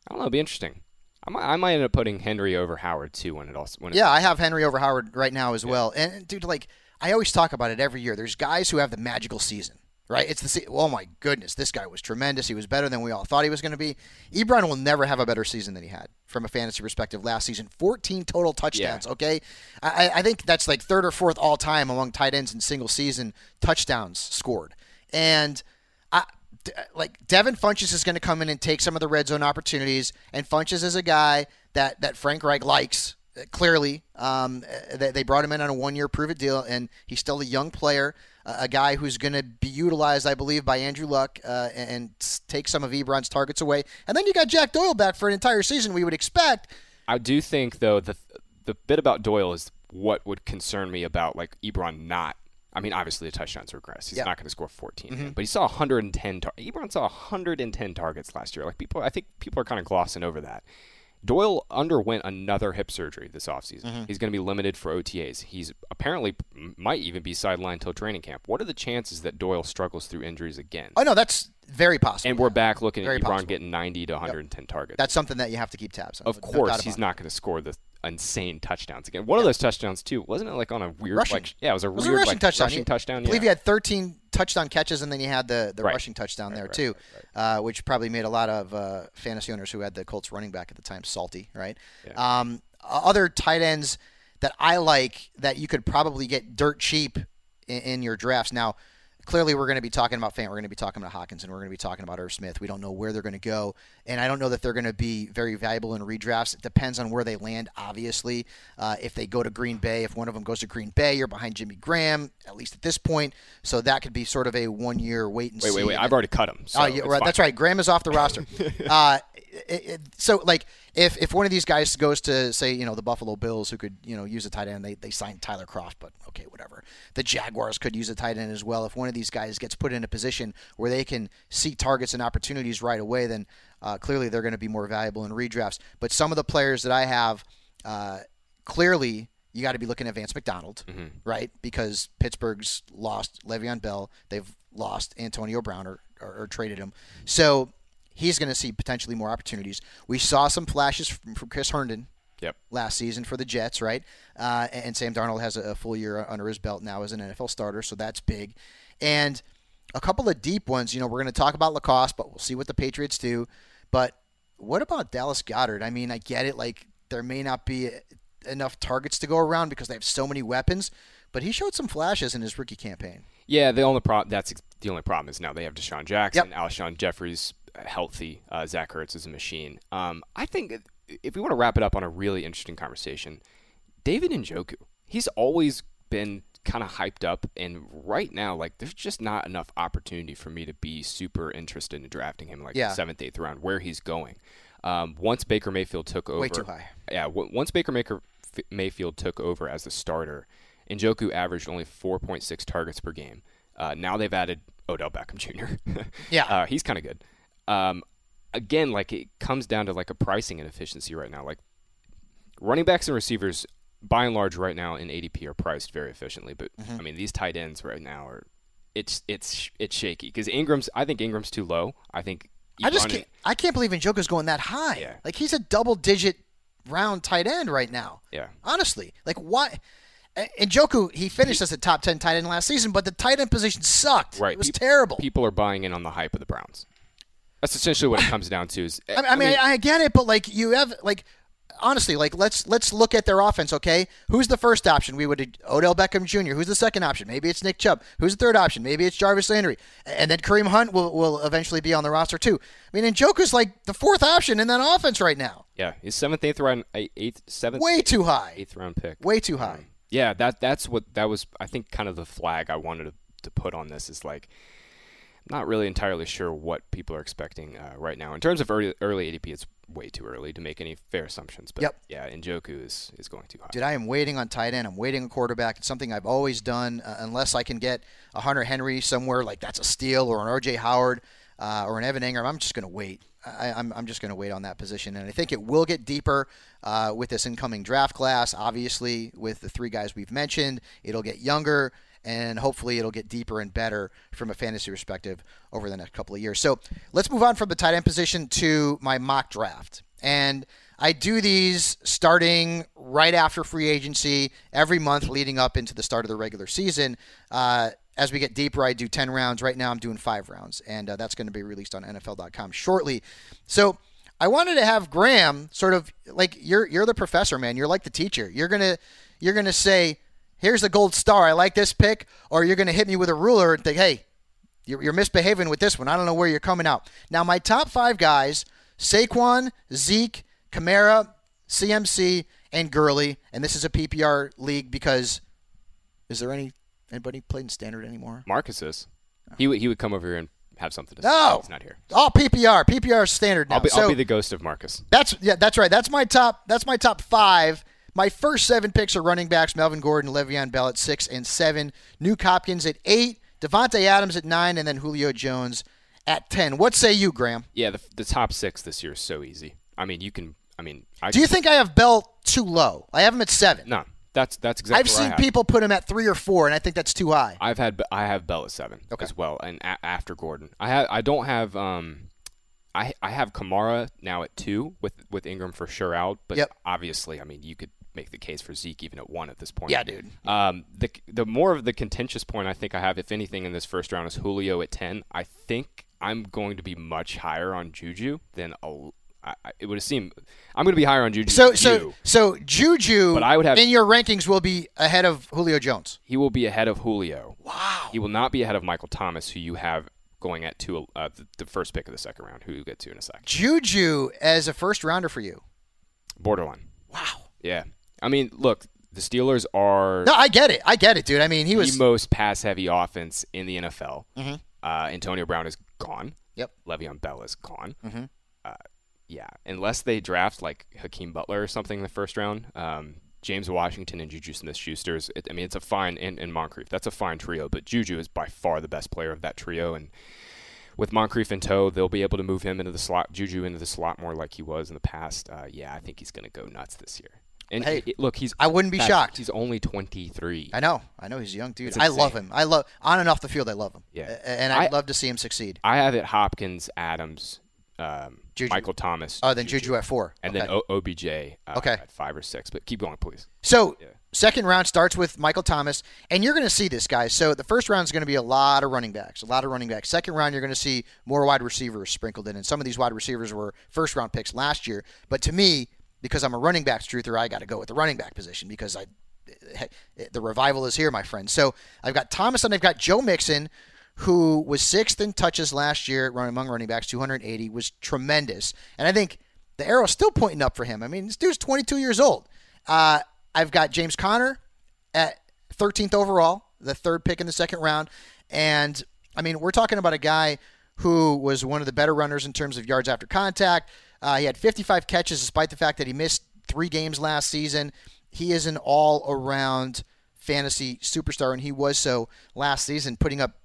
I don't know. It'd be interesting. I might, I might end up putting Henry over Howard too when it also when it, Yeah, I have Henry over Howard right now as well. And dude, like I always talk about it every year. There's guys who have the magical season, right? It's the se- oh my goodness, this guy was tremendous. He was better than we all thought he was going to be. Ebron will never have a better season than he had from a fantasy perspective last season. 14 total touchdowns. Okay, I, I think that's like third or fourth all time among tight ends in single season touchdowns scored. And I, like Devin Funchess is going to come in and take some of the red zone opportunities. And Funchess is a guy that that Frank Reich likes. Clearly, um, they, they brought him in on a one-year prove-it deal, and he's still a young player, a guy who's going to be utilized, I believe, by Andrew Luck, uh, and, take some of Ebron's targets away. And then you got Jack Doyle back for an entire season. We would expect. I do think though the the bit about Doyle is what would concern me about like Ebron not. I mean, obviously the touchdowns regress. He's not going to score 14, but he saw 110. Tar- Ebron saw 110 targets last year. Like people, I think people are kind of glossing over that. Doyle underwent another hip surgery this offseason. Mm-hmm. He's going to be limited for OTAs. He's apparently might even be sidelined till training camp. What are the chances that Doyle struggles through injuries again? Oh no, that's very possible. And we're back looking Very at Ebron possible. getting 90 to 110 targets. that's something that you have to keep tabs on. Of No course, he's it. not going to score the insane touchdowns again. One of those touchdowns too, wasn't it? Like on a weird, Rushing. like yeah, it was a It was weird a rushing like, touchdown. rushing He- touchdown. I believe yeah. he had 13 touchdown catches, and then he had the, the Right. rushing touchdown there right, too, Uh, which probably made a lot of uh, fantasy owners who had the Colts running back at the time salty, right? Um, other tight ends that I like that you could probably get dirt cheap in, in your drafts. Now, clearly, we're going to be talking about Fant. We're going to be talking about Hawkins, and we're going to be talking about Irv Smith. We don't know where they're going to go, and I don't know that they're going to be very valuable in redrafts. It depends on where they land. Obviously, uh, if they go to Green Bay, if one of them goes to Green Bay, you're behind Jimmy Graham at least at this point. So that could be sort of a one-year wait and Wait, see. wait, wait! I've already cut him. So oh, yeah, right, that's right. Graham is off the roster. uh, it, it, so, like, if if one of these guys goes to say, you know, the Buffalo Bills, who could, you know, use a tight end, they they signed Tyler Kroft, but okay, whatever. The Jaguars could use a tight end as well. If one of these guys gets put in a position where they can see targets and opportunities right away, then uh, clearly they're going to be more valuable in redrafts. But some of the players that I have, uh, clearly. You got to be looking at Vance McDonald, right? Because Pittsburgh's lost Le'Veon Bell. They've lost Antonio Brown or, or, or traded him. So he's going to see potentially more opportunities. We saw some flashes from, from Chris Herndon Yep. last season for the Jets, right? Uh, and Sam Darnold has a, a full year under his belt now as an NFL starter, so that's big. And a couple of deep ones, you know, we're going to talk about LaCosse, but we'll see what the Patriots do. But what about Dallas Goedert? I mean, I get it. Like, there may not be enough targets to go around because they have so many weapons, but he showed some flashes in his rookie campaign. Yeah, the only problem that's the only problem is now they have DeSean Jackson, Yep. Alshon Jeffries uh, healthy, uh, Zach Ertz is a machine. Um, I think if we want to wrap it up on a really interesting conversation, David Njoku, he's always been kind of hyped up, and right now, like there's just not enough opportunity for me to be super interested in drafting him, like Yeah. seventh, eighth round, where he's going. Um, once Baker Mayfield took over, Way too high. yeah, w- once Baker Maker, F- Mayfield took over as the starter, Njoku averaged only 4.6 targets per game. Uh, now they've added Odell Beckham Jr. Yeah. uh, he's kind of good. Um, again, like it comes down to like a pricing inefficiency right now. Like running backs and receivers, by and large, right now in ADP are priced very efficiently. But Mm-hmm. I mean, these tight ends right now are it's it's it's shaky because Engram's. I think Engram's too low. I think. I just can't, I can't believe Njoku's going that high. Yeah. Like he's a double digit round tight end right now. Yeah. Honestly, like why? And Joku, he finished as a top ten tight end last season, but the tight end position sucked. Right. It was terrible. People are buying in on the hype of the Browns. That's essentially what it comes down to. Is I, I mean, I, I get it, but like you have like honestly, like let's let's look at their offense. Okay, who's the first option? We would Odell Beckham Jr. Who's the second option? Maybe it's Nick Chubb. Who's the third option? Maybe it's Jarvis Landry, and then Kareem Hunt will, will eventually be on the roster too. I mean, Njoku's like the fourth option in that offense right now. yeah, he's seventh, eighth round, eighth, seventh, Way too high. eighth round pick. Way too high. Um, yeah, that that's what that was. I think kind of the flag I wanted to, to put on this is like, not really entirely sure what people are expecting uh, right now in terms of early, early ADP. It's way too early to make any fair assumptions. But Yep. yeah, Njoku is is going too high. Dude, I am waiting on tight end. I'm waiting on quarterback. It's something I've always done, uh, unless I can get a Hunter Henry somewhere like that's a steal, or an O.J. Howard, uh, or an Evan Engram. I'm just going to wait. I, I'm, I'm just going to wait on that position, and I think it will get deeper uh, with this incoming draft class. Obviously, with the three guys we've mentioned, it'll get younger, and hopefully, it'll get deeper and better from a fantasy perspective over the next couple of years. So, let's move on from the tight end position to my mock draft, and I do these starting right after free agency every month leading up into the start of the regular season. Uh, as we get deeper, I do 10 rounds. Right now, I'm doing five rounds, and uh, that's going to be released on NFL.com shortly. So I wanted to have Graham sort of like you're you're the professor, man. You're like the teacher. You're gonna you're gonna say, "Here's the gold star. I like this pick," or you're gonna hit me with a ruler and think, "Hey, you're, you're misbehaving with this one. I don't know where you're coming out." Now, my top five guys: Saquon, Zeke, Kamara, CMC, and Gurley. And this is a PPR league because is there any anybody playing standard anymore? Marcus is. Oh. He would he would come over here and have something to say. No. he's not here. All PPR. PPR standard now. I'll be so I'll be the ghost of Marcus. that's yeah, that's right. That's my top. That's my top five. My first seven picks are running backs: Melvin Gordon, Le'Veon Bell at six and seven, Nuk Hopkins at eight, Davante Adams at nine, and then Julio Jones at ten. What say you, Graham? Yeah, the, the top six this year is so easy. I mean, you can. I mean, I Do you think I have Bell too low? I have him at seven. No, that's that's exactly. I've seen people put him at three or four, and I think that's too high. I've had I have Bell at seven Okay. as well, and a- after Gordon, I have I don't have um, I I have Kamara now at two with with Ingram for sure out, but Yep. obviously, I mean, you could make the case for Zeke even at one at this point. Yeah, dude. Um, the the more of the contentious point I think I have, if anything, in this first round is Julio at ten. I think I'm going to be much higher on Juju than a. I, it would seem I'm going to be higher on Juju. So so so Juju, But I would have- in your rankings will be ahead of Julio Jones. he will be ahead of Julio. Wow. He will not be ahead of Michael Thomas, who you have going at two, uh, the, the first pick of the second round, who you get to in a second. Juju as a first rounder for you. Borderline. Wow. Yeah. I mean, look, the Steelers are No, I get it. I get it, dude. I mean, he was the most pass-heavy offense in the NFL. Mhm. Uh, Antonio Brown is gone. Yep. Le'Veon Bell is gone. Mhm. Uh, yeah, unless they draft like Hakeem Butler or something in the first round, um, James Washington and Juju Smith-Schuster's. I mean, it's a fine and, and Moncrief. That's a fine trio, but Juju is by far the best player of that trio, and with Moncrief in tow, they'll be able to move him into the slot, Juju into the slot more like he was in the past. Uh, yeah, I think he's going to go nuts this year. And Hey, it- look, he's I wouldn't be shocked. He's only 23. I know. I know he's a young dude. I love him. I love on and off the field. I love him. Yeah. And I'd I- love to see him succeed. I have it Hopkins, Adams, um, Juju. Michael Thomas. Oh, then Juju at four. And Okay. then o- OBJ uh, Okay. at five or six. But keep going, please. So Yeah. second round starts with Michael Thomas, and you're going to see this, guys. So the first round is going to be a lot of running backs, a lot of running backs. Second round, you're going to see more wide receivers sprinkled in, and some of these wide receivers were first round picks last year. But to me, because I'm a running backs truther, I got to go with the running back position because I the revival is here, my friend. So I've got Thomas and I've got Joe Mixon, who was sixth in touches last year among running backs, 280, was tremendous. And I think the arrow's still pointing up for him. I mean, this dude's 22 years old. Uh, I've got James Conner at 13th overall, the third pick in the second round. And I mean, we're talking about a guy who was one of the better runners in terms of yards after contact. Uh, he had 55 catches despite the fact that he missed three games last season. He is an all around fantasy superstar, and he was so last season, putting up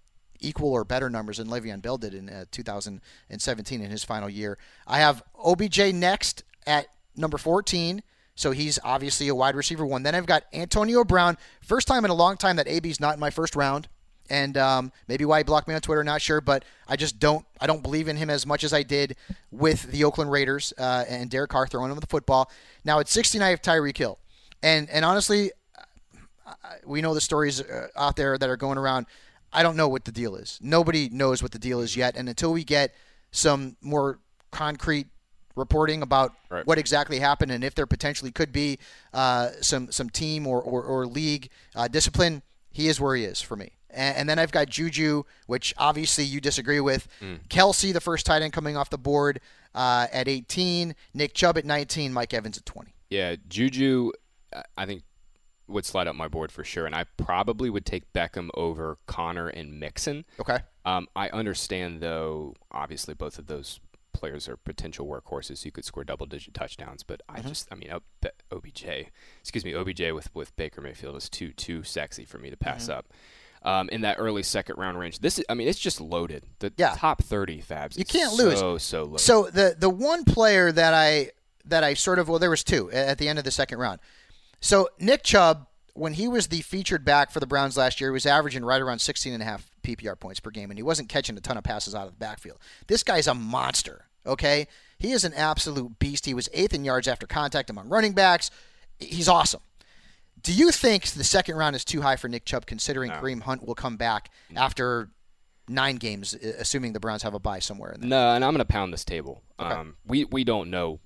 equal or better numbers than Le'Veon Bell did in uh, 2017 in his final year. I have OBJ next at number 14. So he's obviously a wide receiver one. Then I've got Antonio Brown. First time in a long time that AB's not in my first round. And um, maybe why he blocked me on Twitter, not sure, but I just don't I don't believe in him as much as I did with the Oakland Raiders uh, and Derek Carr throwing him the football. Now at 16, I have Tyreek Hill, and and honestly, we know the stories uh, out there that are going around. I don't know what the deal is. Nobody knows what the deal is yet, and until we get some more concrete reporting about Right. what exactly happened and if there potentially could be uh, some some team or or, or league uh, discipline, he is where he is for me. And, and then I've got Juju, which obviously you disagree with. Kelce, the first tight end coming off the board uh, at 18. Nick Chubb at 19. Mike Evans at 20. Yeah, Juju, I think would slide up my board for sure, and I probably would take Beckham over Conner and Mixon. Okay. Um, I understand though, obviously both of those players are potential workhorses who could score double-digit touchdowns, but I just, I mean, OBJ, excuse me, OBJ with with Baker Mayfield is too too sexy for me to pass up. Um, in that early second round range, this is, I mean, it's just loaded. The Yeah. top thirty Fabs. You can't lose. So so loaded. So the the one player that I that I sort of well there was two at the end of the second round. So Nick Chubb when he was the featured back for the Browns last year, he was averaging right around 16 and a half PPR points per game and he wasn't catching a ton of passes out of the backfield. This guy's a monster, okay? He is an absolute beast. He was 8th in yards after contact among running backs. He's awesome. Do you think the second round is too high for Nick Chubb considering Kareem Hunt will come back after 9 games assuming the Browns have a bye somewhere in there? No, and I'm going to pound this table. Um, we we don't know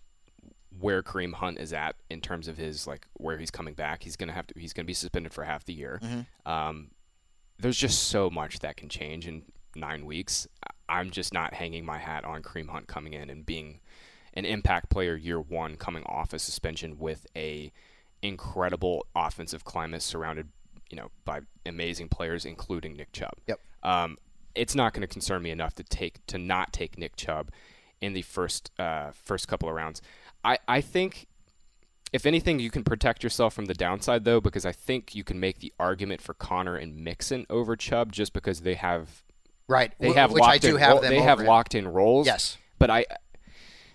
where Kareem Hunt is at in terms of his like where he's coming back. He's going to have to. He's going to be suspended for half the year. Um, there's just so much that can change in nine weeks. I'm just not hanging my hat on Kareem Hunt coming in and being an impact player year one, coming off a suspension with a incredible offensive climate surrounded, you know, by amazing players, including Nick Chubb. Yep. Um, it's not going to concern me enough to take to not take Nick Chubb in the first uh, first couple of rounds. I, I think if anything, you can protect yourself from the downside though, because I think you can make the argument for Conner and Mixon over Chubb just because they have Right. they have which locked I do in have they have him. locked in roles. Yes. but I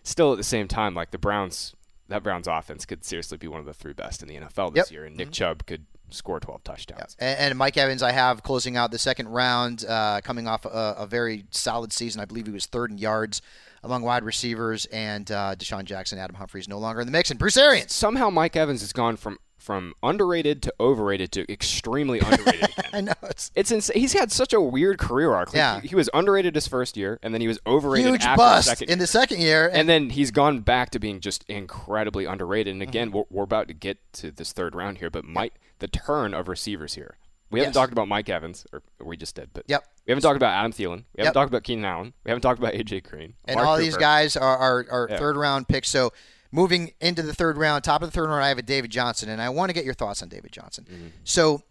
still at the same time like the Browns that Browns offense could seriously be one of the three best in the NFL this Yep. Mm-hmm. year, and Nick Chubb could score 12 touchdowns. And, and Mike Evans, I have closing out the second round, uh, coming off a, a very solid season. I believe he was third in yards among wide receivers, and uh, DeSean Jackson, Adam Humphries, no longer in the mix, and Bruce Arians. Somehow Mike Evans has gone from from underrated to overrated to extremely underrated again. I know it's It's insane. He's had such a weird career arc. Like, Yeah. he, he was underrated his first year, and then he was overrated huge after bust the second in the second year. and then he's gone back to being just incredibly underrated. And again, Mm-hmm. we're, we're about to get to this third round here, but Mike, the turn of receivers here. We haven't Yes. talked about Mike Evans, or we just did, but Yep. we haven't talked about Adam Thielen. We haven't Yep. talked about Keenan Allen. We haven't talked about AJ Green. and Mark all these guys are, are, are Yeah. third round picks. So moving into the third round, top of the third round, I have a David Johnson, and I want to get your thoughts on David Johnson. Mm-hmm. So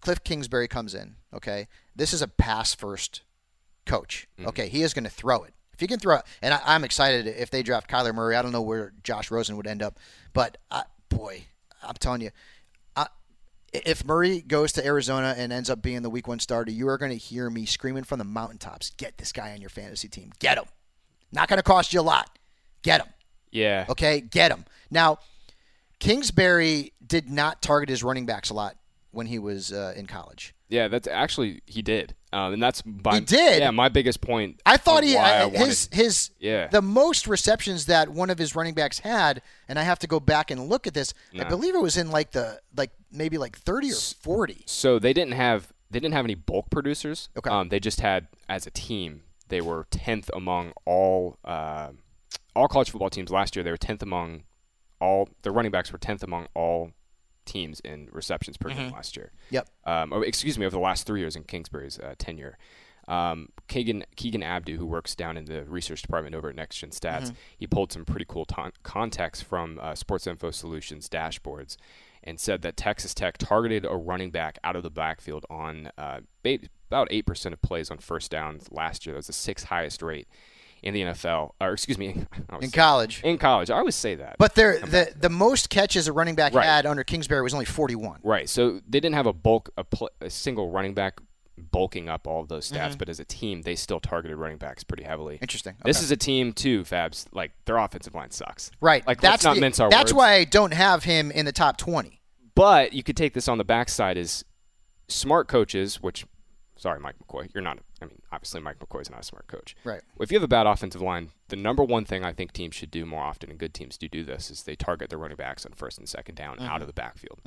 Cliff Kingsbury comes in. Okay, this is a pass first coach. Mm-hmm. Okay, he is going to throw it. If he can throw it, and I, I'm excited if they draft Kyler Murray. I don't know where Josh Rosen would end up, but I, boy, I'm telling you, if Murray goes to Arizona and ends up being the week one starter, you are going to hear me screaming from the mountaintops, "Get this guy on your fantasy team. Get him. Not going to cost you a lot. Get him. Yeah. Okay, get him." Now, Kingsbury did not target his running backs a lot when he was uh, in college. Yeah, that's actually he did, um, and that's my, He did? Yeah, my biggest point. I thought he I his wanted- his Yeah. the most receptions that one of his running backs had, and I have to go back and look at this. I believe it was in like the like maybe like thirty or forty. So they didn't have they didn't have any bulk producers. Okay. Um, they just had as a team they were tenth among all uh, all college football teams last year. They were tenth among all the running backs were tenth among all teams in receptions per game last year. Yep. Um, or excuse me, over the last three years in Kingsbury's uh, tenure. Um, Keegan Keegan Abdoo, who works down in the research department over at Next Gen Stats, he pulled some pretty cool ton- context from uh, Sports Info Solutions dashboards, and said that Texas Tech targeted a running back out of the backfield on uh, about eight percent of plays on first downs last year. That was the sixth highest rate in the NFL, or excuse me, In college. In college, I always say that. But there, the the most catches a running back Right. had under Kingsbury was only 41. Right. So they didn't have a bulk, a, pl- a single running back bulking up all those stats, Mm-hmm. but as a team, they still targeted running backs pretty heavily. Interesting. This is a team too, Fabs. Like their offensive line sucks. Right. Like that's not the- mince our That's words. why I don't have him in the top 20. But you could take this on the backside is smart coaches, which, sorry, Mike McCoy, you're not. I mean, obviously Mike McCoy's not a smart coach. Right. If you have a bad offensive line, the number one thing I think teams should do more often, and good teams do do this, is they target their running backs on first and second down Mm-hmm. out of the backfield.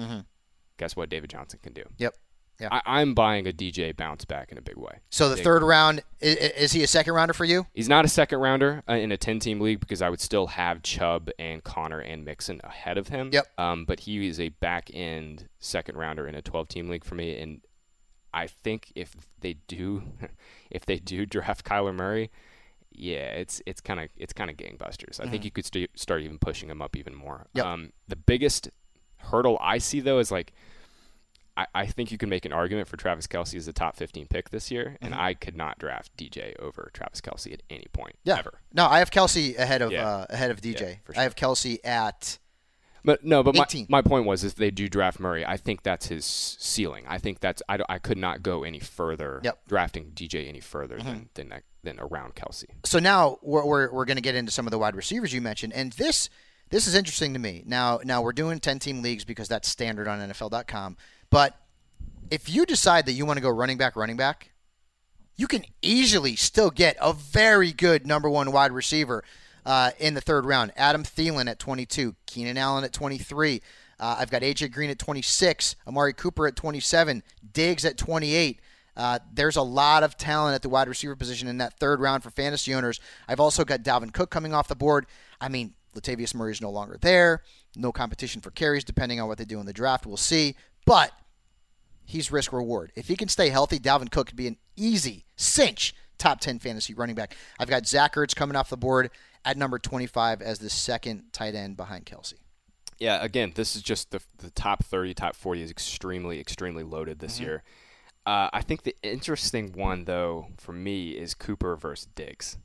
Guess what David Johnson can do? Yep. Yeah. I, I'm buying a DJ bounce back in a big way. So the Big- third round is, is he a second rounder for you? He's not a second rounder uh, in a 10 team league because I would still have Chubb and Conner and Mixon ahead of him. Yep. Um, but he is a back end second rounder in a 12 team league for me. And I think if they do, if they do draft Kyler Murray, yeah, it's it's kind of it's kind of gangbusters. I think you could st- start even pushing him up even more. Mm-hmm. Yep. Um, the biggest hurdle I see though is like I, I think you can make an argument for Travis Kelce as a top 15 pick this year, and I could not draft DJ over Travis Kelce at any point Mm-hmm. Yeah. ever. No, I have Kelce ahead of Yeah. uh, ahead of DJ. for I have Kelce at But no, but my, 18. my point was if they do draft Murray, I think that's his ceiling. I think that's I, I could not go any further Yep. Mm-hmm. drafting DJ any further than than that- than around Kelce. so now we're we're, we're going to get into some of the wide receivers you mentioned, and this this is interesting to me. Now now we're doing ten team leagues because that's standard on NFL.com. But if you decide that you want to go running back, running back, you can easily still get a very good number one wide receiver uh, in the third round. Adam Thielen at 22, Keenan Allen at 23. Uh, I've got AJ Green at 26, Amari Cooper at 27, Diggs at 28. Uh, there's a lot of talent at the wide receiver position in that third round for fantasy owners. I've also got Dalvin Cook coming off the board. I mean, Latavius Murray is no longer there. No competition for carries, depending on what they do in the draft. We'll see. But he's risk reward. If he can stay healthy, Dalvin Cook could be an easy cinch top 10 fantasy running back. I've got Zach Ertz coming off the board at number 25 as the second tight end behind Kelce. Yeah, again, this is just the the top 30, top 40 is extremely extremely loaded Mm-hmm. this year. Uh, I think the interesting one though for me is Cooper versus Diggs.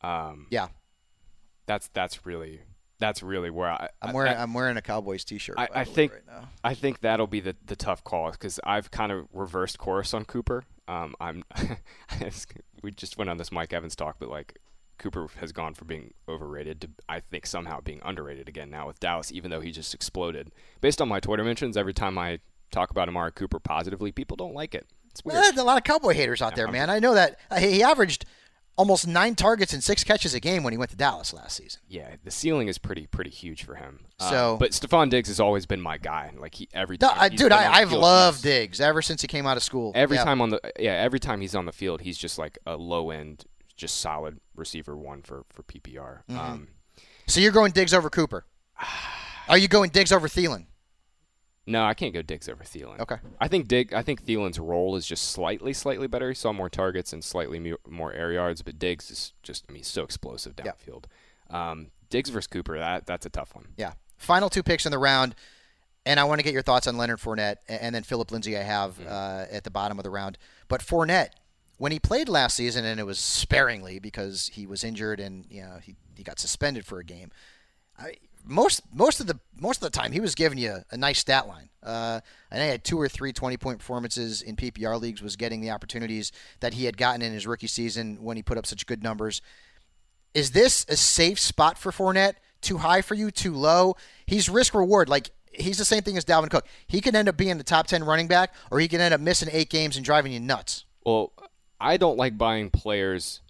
Um, Yeah, that's that's really that's really where I I'm wearing I- I'm wearing a Cowboys t-shirt. I, I think right now. I think that'll be the, the tough call because I've kind of reversed course on Cooper. Um, I'm we just went on this Mike Evans talk, but like Cooper has gone from being overrated to I think somehow being underrated again now with Dallas, even though he just exploded. Based on my Twitter mentions, every time I talk about Amari Cooper positively, people don't like it. It's weird. Well, there's a lot of Cowboy haters out there, man. I know that Uh, he averaged almost nine targets and six catches a game when he went to Dallas last season. Yeah, the ceiling is pretty pretty huge for him. Uh, So- but Stefon Diggs has always been my guy. Like he every time dude, been on the I, I've loved Diggs ever since he came out of school. Every Yeah. time on the yeah, every time he's on the field, he's just like a low end, just solid receiver one for for PPR. Mm-hmm. Um, So you're going Diggs over Cooper. Are you going Diggs over Thielen? No, I can't go Diggs over Thielen. Okay. I think Dig, I think Thielen's role is just slightly, slightly better. He saw more targets and slightly mu- more air yards, but Diggs is just, I mean, he's so explosive Yeah. downfield. Um, Diggs versus Cooper, that that's a tough one. Yeah. Final two picks in the round, and I want to get your thoughts on Leonard Fournette and then Phillip Lindsay. I have uh, at the bottom of the round, but Fournette, when he played last season, and it was sparingly because he was injured and you know he, he got suspended for a game. I, most most of the most of the time he was giving you a nice stat line. Uh, I know he had two or three 20 point performances in PPR leagues. Was getting the opportunities that he had gotten in his rookie season when he put up such good numbers. Is this a safe spot for Fournette? Too high for you? Too low? He's risk reward. Like he's the same thing as Dalvin Cook. He can end up being the top ten running back, or he can end up missing eight games and driving you nuts. Well, I don't like buying players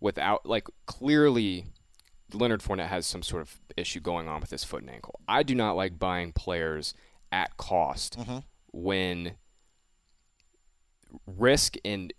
without like clearly Leonard Fournette has some sort of issue going on with his foot and ankle. I do not like buying players at cost mm-hmm. when risk and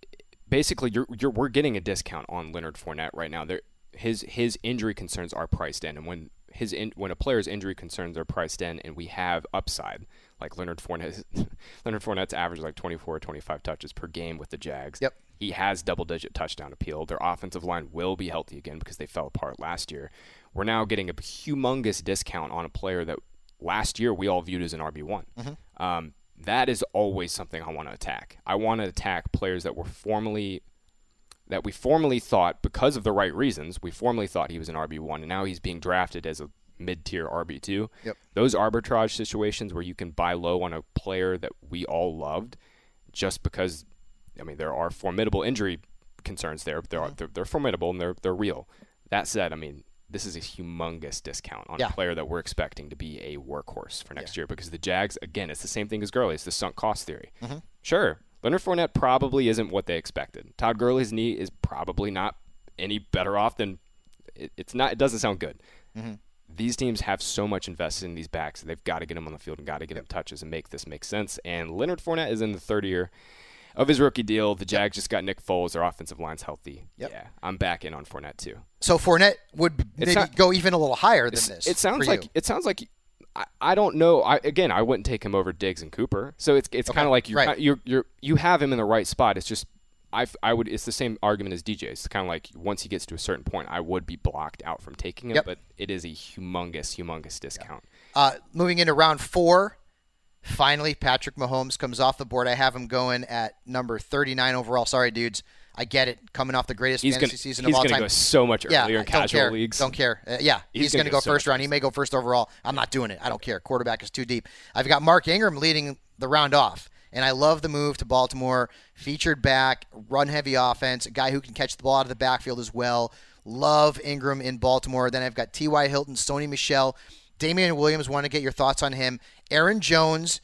basically you're, you're we're getting a discount on Leonard Fournette right now. There his his injury concerns are priced in, and when his in, when a player's injury concerns are priced in, and we have upside like Leonard Fournette, Leonard Fournette's average like 24 or 25 touches per game with the Jags. Yep. He has double digit touchdown appeal. Their offensive line will be healthy again because they fell apart last year. We're now getting a humongous discount on a player that last year we all viewed as an RB1. Um, that is always something I want to attack. I want to attack players that were formerly that we formerly thought because of the right reasons, we formerly thought he was an RB1 and now he's being drafted as a mid-tier RB2. Yep. Those arbitrage situations where you can buy low on a player that we all loved just because I mean there are formidable injury concerns there. There are mm-hmm. they're, they're formidable and they're they're real. That said, I mean this is a humongous discount on Yeah. a player that we're expecting to be a workhorse for next year because the Jags, again, it's the same thing as Gurley. It's the sunk cost theory. Mm-hmm. Sure, Leonard Fournette probably isn't what they expected. Todd Gurley's knee is probably not any better off than it, it's not. It doesn't sound good. Mm-hmm. these teams have so much invested in these backs. They've got to get them on the field and got to get them touches and make this make sense. And Leonard Fournette is in the third year of his rookie deal. The Jags just got Nick Foles. Their offensive line's healthy. Yep. Yeah, I'm back in on Fournette too. So Fournette would maybe not- go even a little higher than this. It sounds like you. it sounds like I, I don't know. I again, I wouldn't take him over Diggs and Cooper. So it's it's Okay, kind of like you're, right. you're you're you have him in the right spot. It's just I I would it's the same argument as DJ. It's kind of like once he gets to a certain point, I would be blocked out from taking him. Yep. But it is a humongous humongous discount. Uh, moving into round four, finally, Patrick Mahomes comes off the board. I have him going at number 39 overall. Sorry, dudes. I get it. Coming off the greatest He's fantasy gonna season he's of all time. go so much yeah, earlier in I don't casual care. leagues. Don't care. Uh, yeah, he's, He's going gonna go go so first round. He may go first overall. I'm not doing it. I don't care. Quarterback is too deep. I've got Mark Ingram leading the round off. And I love the move to Baltimore. Featured back, run heavy offense, a guy who can catch the ball out of the backfield as well. Love Ingram in Baltimore. Then I've got T.Y. Hilton, Sony Michel, Damien Williams. Want to get your thoughts on him? Aaron Jones,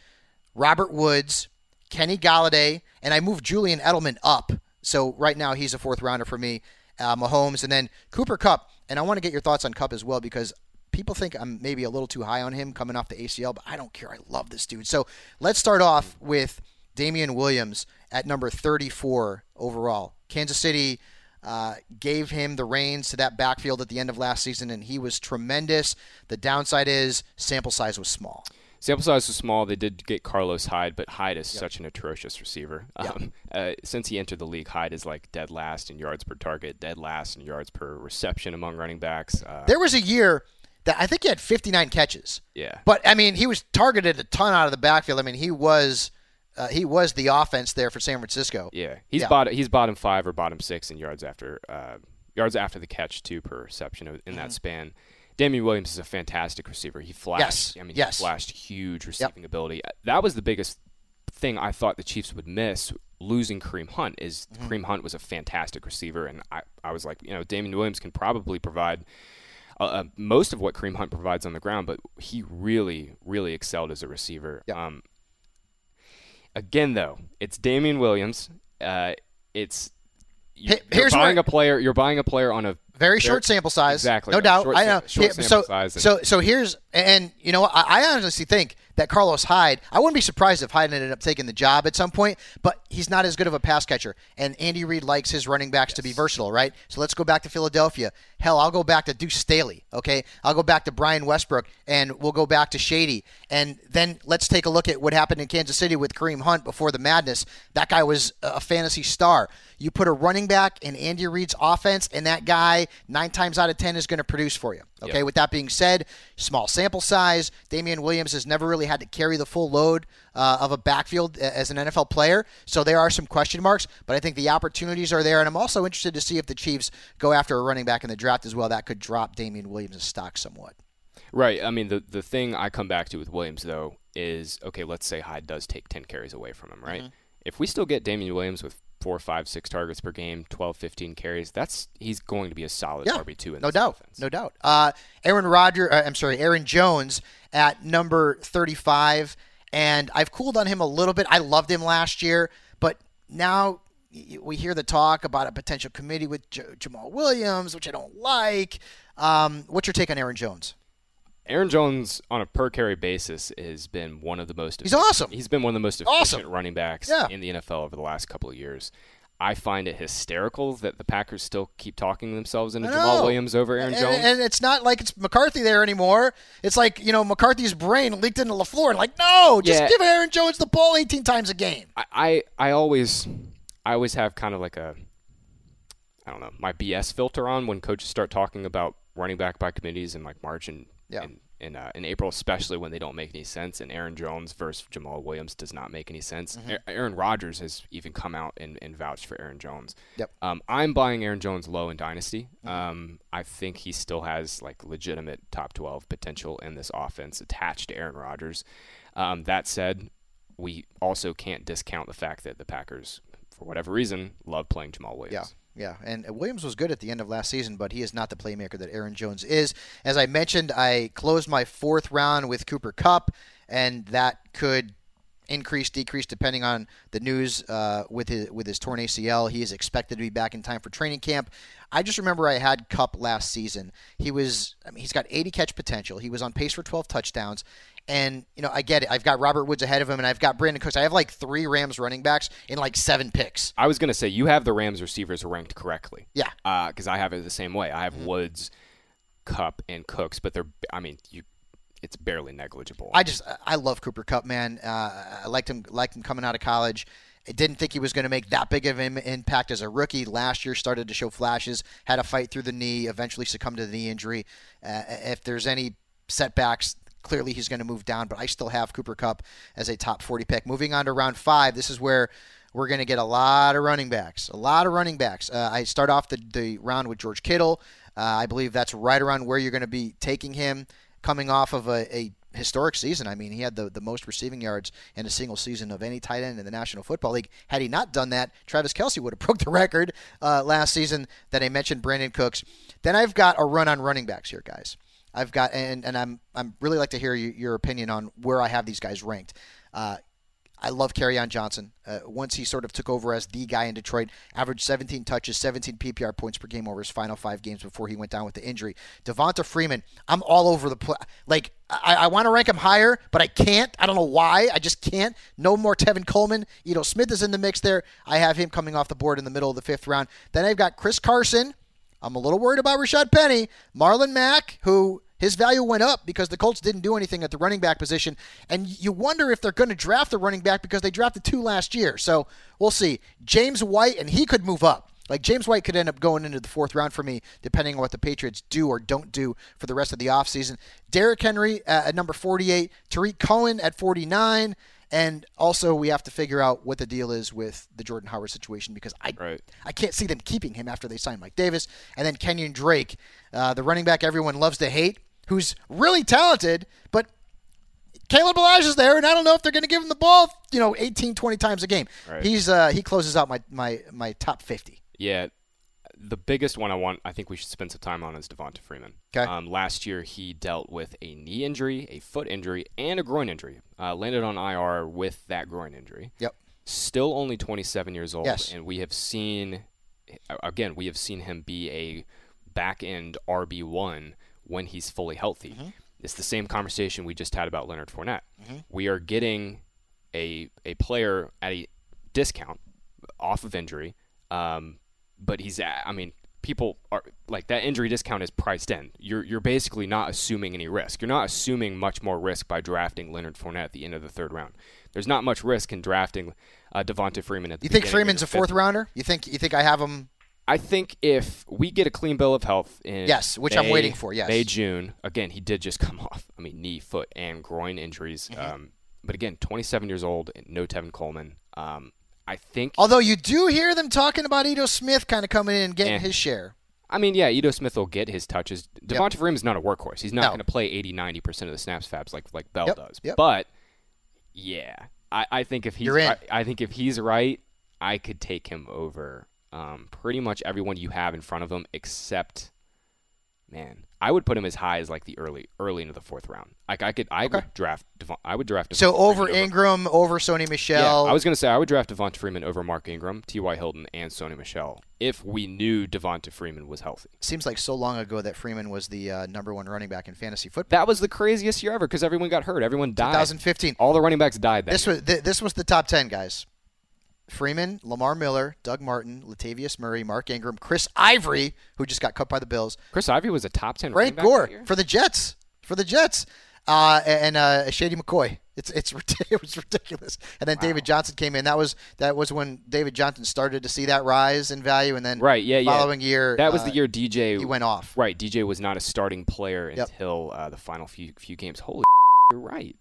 Robert Woods, Kenny Golladay, and I moved Julian Edelman up. So right now he's a fourth rounder for me. Uh, Mahomes, and then Cooper Kupp. And I want to get your thoughts on Kupp as well because people think I'm maybe a little too high on him coming off the ACL, but I don't care. I love this dude. So let's start off with Damien Williams at number 34 overall. Kansas City uh, gave him the reins to that backfield at the end of last season, and he was tremendous. The downside is sample size was small. Sample size was small. They did get Carlos Hyde, but Hyde is such an atrocious receiver. Um, uh, since he entered the league, Hyde is like dead last in yards per target, dead last in yards per reception among running backs. Uh, There was a year that I think he had 59 catches. yeah. But I mean, he was targeted a ton out of the backfield. I mean, he was uh, he was the offense there for San Francisco. Yeah, he's Yeah. bottom. He's bottom five or bottom six in yards after uh, yards after the catch, two per reception in Mm-hmm. that span. Damien Williams is a fantastic receiver. He flashed. Yes, I mean, yes. he flashed huge receiving ability. That was the biggest thing I thought the Chiefs would miss losing Kareem Hunt. Is Mm-hmm. Kareem Hunt was a fantastic receiver, and I, I was like, you know, Damien Williams can probably provide. Uh, uh, most of what Kareem Hunt provides on the ground, but he really, really excelled as a receiver. Yep. Um, again, though, it's Damien Williams. Uh, it's you're here's buying where- a player. You're buying a player on a Very short sample size. Exactly, No right. doubt. Short I know. short sample so, size and- so, so here's, and you know? I, I honestly think that Carlos Hyde, I wouldn't be surprised if Hyde ended up taking the job at some point, but he's not as good of a pass catcher. And Andy Reid likes his running backs to be versatile, right? So let's go back to Philadelphia. Hell, I'll go back to Deuce Staley, okay? I'll go back to Brian Westbrook, and we'll go back to Shady. And then let's take a look at what happened in Kansas City with Kareem Hunt before the madness. That guy was a fantasy star. You put a running back in Andy Reid's offense, and that guy, nine times out of ten, is going to produce for you. Okay, Yep. with that being said, small sample size. Damien Williams has never really had to carry the full load uh, of a backfield as an NFL player, so there are some question marks. But I think the opportunities are there, and I'm also interested to see if the Chiefs go after a running back in the draft as well. That could drop Damien Williams' stock somewhat. Right. I mean, the the thing I come back to with Williams though is okay. Let's say Hyde does take ten carries away from him, right? Mm-hmm. If we still get Damien Williams with four, five, six targets per game, 12, 15 carries, that's he's going to be a solid Yeah, RB two in no doubt, offense. no doubt. Uh, Aaron Rodger, uh, I'm sorry, Aaron Jones at number 35, and I've cooled on him a little bit. I loved him last year, but now we hear the talk about a potential committee with J- Jamaal Williams, which I don't like. Um, what's your take on Aaron Jones? Aaron Jones on a per carry basis has been one of the most. He's efficient- awesome. He's been one of the most efficient Awesome. running backs Yeah. in the NFL over the last couple of years. I find it hysterical that the Packers still keep talking themselves into Jamaal. Williams over Aaron Jones. and it's not like it's McCarthy there anymore. It's like you know McCarthy's brain leaked into LaFleur, and like, no, just Yeah. give Aaron Jones the ball 18 times a game. I, I I always I always have kind of like a I don't know my BS filter on when coaches start talking about running back by committees and like March and Yeah. and in, uh, in April, especially when they don't make any sense. And Aaron Jones versus Jamaal Williams does not make any sense. Mm-hmm. A- Aaron Rodgers has even come out and, and vouched for Aaron Jones. Yep. Um, I'm buying Aaron Jones low in Dynasty. Um, I think he still has like legitimate top 12 potential in this offense attached to Aaron Rodgers. Um, that said, we also can't discount the fact that the Packers, for whatever reason, love playing Jamaal Williams. Yeah. Yeah, and Williams was good at the end of last season, but he is not the playmaker that Aaron Jones is. As I mentioned, I closed my fourth round with Cooper Kupp, and that could increase, decrease depending on the news uh, with his with his torn ACL. He is expected to be back in time for training camp. I just remember I had Kupp last season. He was, I mean, he's got 80 catch potential. He was on pace for 12 touchdowns. And, you know, I get it. I've got Robert Woods ahead of him, and I've got Brandin Cooks. I have like three Rams running backs in like seven picks. I was going to say, you have the Rams receivers ranked correctly. Yeah. Because uh, I have it the same way. I have mm-hmm. Woods, Kupp, and Cooks, but they're, I mean, you it's barely negligible. I just I love Cooper Kupp, man. Uh, I liked him liked him coming out of college. I didn't think he was going to make that big of an impact as a rookie. Last year started to show flashes, had a fight through the knee, eventually succumbed to the knee injury. Uh, if there's any setbacks, clearly he's going to move down, but I still have Cooper Kupp as a top 40 pick. Moving on to round five, this is where we're going to get a lot of running backs. A lot of running backs. Uh, I start off the, the round with George Kittle. Uh, I believe that's right around where you're going to be taking him coming off of a, a historic season. I mean, he had the, the most receiving yards in a single season of any tight end in the National Football League. Had he not done that, Travis Kelce would have broke the record uh, last season that I mentioned Brandin Cooks. Then I've got a run on running backs here, guys. I've got and, and I'm I'm really like to hear you, your opinion on where I have these guys ranked. Uh, I love Kerryon Johnson. Uh, once he sort of took over as the guy in Detroit, averaged 17 touches, 17 PPR points per game over his final five games before he went down with the injury. Devonta Freeman, I'm all over the place. Like, I, I want to rank him higher, but I can't. I don't know why. I just can't. No more Tevin Coleman. Ito Smith is in the mix there. I have him coming off the board in the middle of the fifth round. Then I've got Chris Carson. I'm a little worried about Rashaad Penny. Marlon Mack, who his value went up because the Colts didn't do anything at the running back position. And you wonder if they're going to draft a running back because they drafted two last year. So we'll see. James White, and he could move up. Like James White could end up going into the fourth round for me, depending on what the Patriots do or don't do for the rest of the offseason. Derrick Henry uh, at number 48, Tarik Cohen at 49. And also, we have to figure out what the deal is with the Jordan Howard situation because I right. I can't see them keeping him after they sign Mike Davis. And then Kenyon Drake, uh, the running back everyone loves to hate who's really talented, but Kalen Ballage's there, and I don't know if they're going to give him the ball, you know, 18, 20 times a game. Right. He's uh, he closes out my, my my top 50. Yeah, the biggest one I want, I think we should spend some time on is Devonta Freeman. Okay. Um, last year he dealt with a knee injury, a foot injury, and a groin injury. Uh, landed on IR with that groin injury. Yep. Still only 27 years old, yes. and we have seen, again, we have seen him be a back end RB one when he's fully healthy. Mm-hmm. It's the same conversation we just had about Leonard Fournette. Mm-hmm. We are getting a a player at a discount off of injury, um, but he's at, I mean people are like that injury discount is priced in. You're you're basically not assuming any risk. You're not assuming much more risk by drafting Leonard Fournette at the end of the third round. There's not much risk in drafting uh, Devonta Freeman at the. You think Freeman's a fourth rounder? You think you think I have him I think if we get a clean bill of health in yes, which May, I'm waiting for, yes, May June. Again, he did just come off. I mean, knee, foot, and groin injuries. Mm-hmm. Um, but again, 27 years old, no Tevin Coleman. Um, I think. Although you do hear them talking about Ito Smith kind of coming in and getting eh. his share. I mean, yeah, Ito Smith will get his touches. Devonta yep. is not a workhorse. He's not no. going to play 80, 90% of the snaps fabs like like Bell yep. does. Yep. But yeah, I, I think if he's I, I think if he's right, I could take him over um, pretty much everyone you have in front of him except man I would put him as high as like the early early into the fourth round like I could I okay. would draft I would draft so over Ingram over Sony Michel. yeah, I was gonna say I would draft Devonta Freeman over Mark Ingram T.Y. Hilton and Sony Michel if we knew Devonta Freeman was healthy seems like so long ago that Freeman was the uh, number one running back in fantasy football that was the craziest year ever because everyone got hurt everyone died 2015 all the running backs died this year. was th- this was the top 10 guys Freeman, Lamar Miller, Doug Martin, Latavius Murray, Mark Ingram, Chris Ivory, who just got cut by the Bills. Chris Ivory was a top ten. Frank Gore for the Jets. For the Jets. Uh, and uh, Shady McCoy. It's it's it was ridiculous. And then wow. David Johnson came in. That was that was when David Johnson started to see that rise in value. And then right, yeah, following yeah. year, that was the uh, year DJ he went off. Right, DJ was not a starting player yep. until uh, the final few few games. Holy, you're right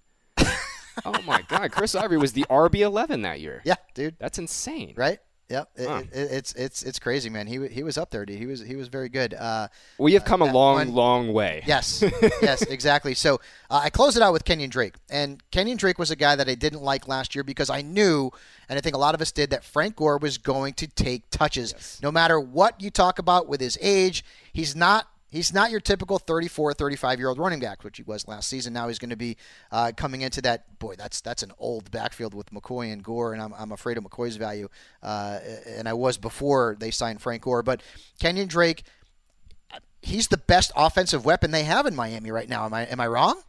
oh my God, Chris Ivory was the RB eleven that year. Yeah, dude, that's insane. Right? Yep, huh. it, it, it's it's it's crazy, man. He he was up there, dude. He was he was very good. Uh, we have come uh, a long, one, long way. Yes, yes, exactly. So uh, I close it out with Kenyon Drake, and Kenyon Drake was a guy that I didn't like last year because I knew, and I think a lot of us did, that Frank Gore was going to take touches, yes. no matter what you talk about with his age. He's not He's not your typical 34, 35 year old running back, which he was last season. Now he's going to be uh, coming into that. Boy, that's that's an old backfield with McCoy and Gore, and I'm, I'm afraid of McCoy's value. Uh, and I was before they signed Frank Gore. But Kenyon Drake, he's the best offensive weapon they have in Miami right now. Am I am I wrong?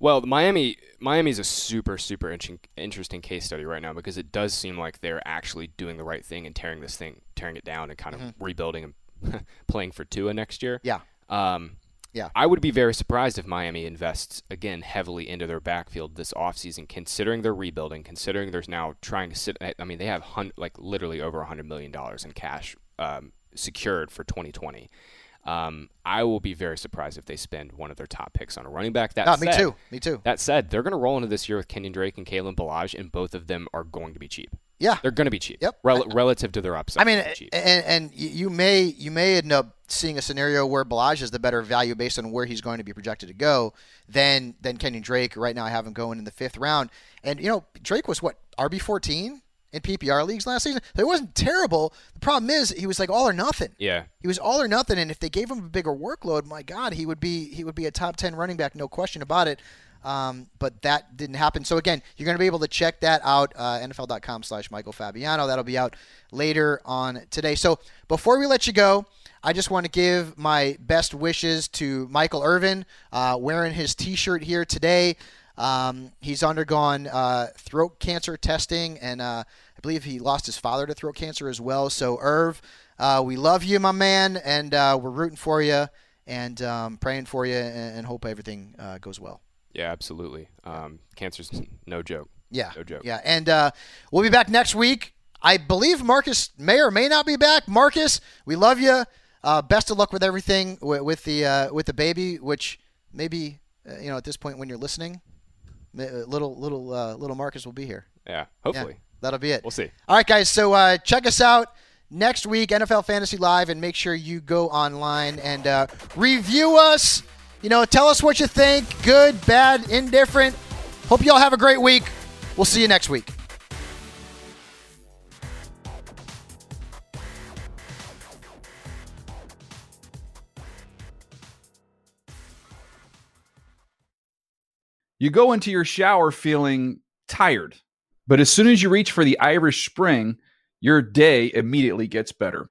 Well, Miami Miami's a super super interesting case study right now because it does seem like they're actually doing the right thing and tearing this thing, tearing it down, and kind of mm-hmm. rebuilding and playing for Tua next year. Yeah. Um, yeah. I would be very surprised if Miami invests again heavily into their backfield this offseason, considering they're rebuilding, considering there's now trying to sit. I mean, they have hun- like literally over $100 million in cash um, secured for 2020. Um, I will be very surprised if they spend one of their top picks on a running back. That no, said, me too. Me too. That said, they're going to roll into this year with Kenyon Drake and Kalen Ballage, and both of them are going to be cheap. Yeah, they're going to be cheap. Yep, Rel- relative to their upside. I mean, and, and you may you may end up seeing a scenario where Ballage is the better value based on where he's going to be projected to go than than Kenyon Drake. Right now, I have him going in the fifth round, and you know Drake was what RB fourteen in PPR leagues last season. So it wasn't terrible. The problem is he was like all or nothing. Yeah. He was all or nothing and if they gave him a bigger workload, my god, he would be he would be a top 10 running back, no question about it. Um, but that didn't happen. So again, you're going to be able to check that out uh, NFL.com slash Michael Fabiano. That'll be out later on today. So before we let you go, I just want to give my best wishes to Michael Irvin, uh, wearing his T-shirt here today. Um, he's undergone uh, throat cancer testing, and uh, I believe he lost his father to throat cancer as well. So, Irv, uh, we love you, my man, and uh, we're rooting for you and um, praying for you, and, and hope everything uh, goes well. Yeah, absolutely. Um, cancer's no joke. Yeah, no joke. Yeah, and uh, we'll be back next week. I believe Marcus may or may not be back. Marcus, we love you. best of luck with everything with, with the with the baby, which maybe you know at this point when you're listening uh, little little uh, little Marcus will be here. Yeah, hopefully. Yeah, that'll be it. We'll see. All right, guys. So uh, check us out next week, NFL Fantasy Live, and make sure you go online and uh, review us. You know, tell us what you think. Good, bad, indifferent. Hope you all have a great week. We'll see you next week. You go into your shower feeling tired, but as soon as you reach for the Irish Spring, your day immediately gets better.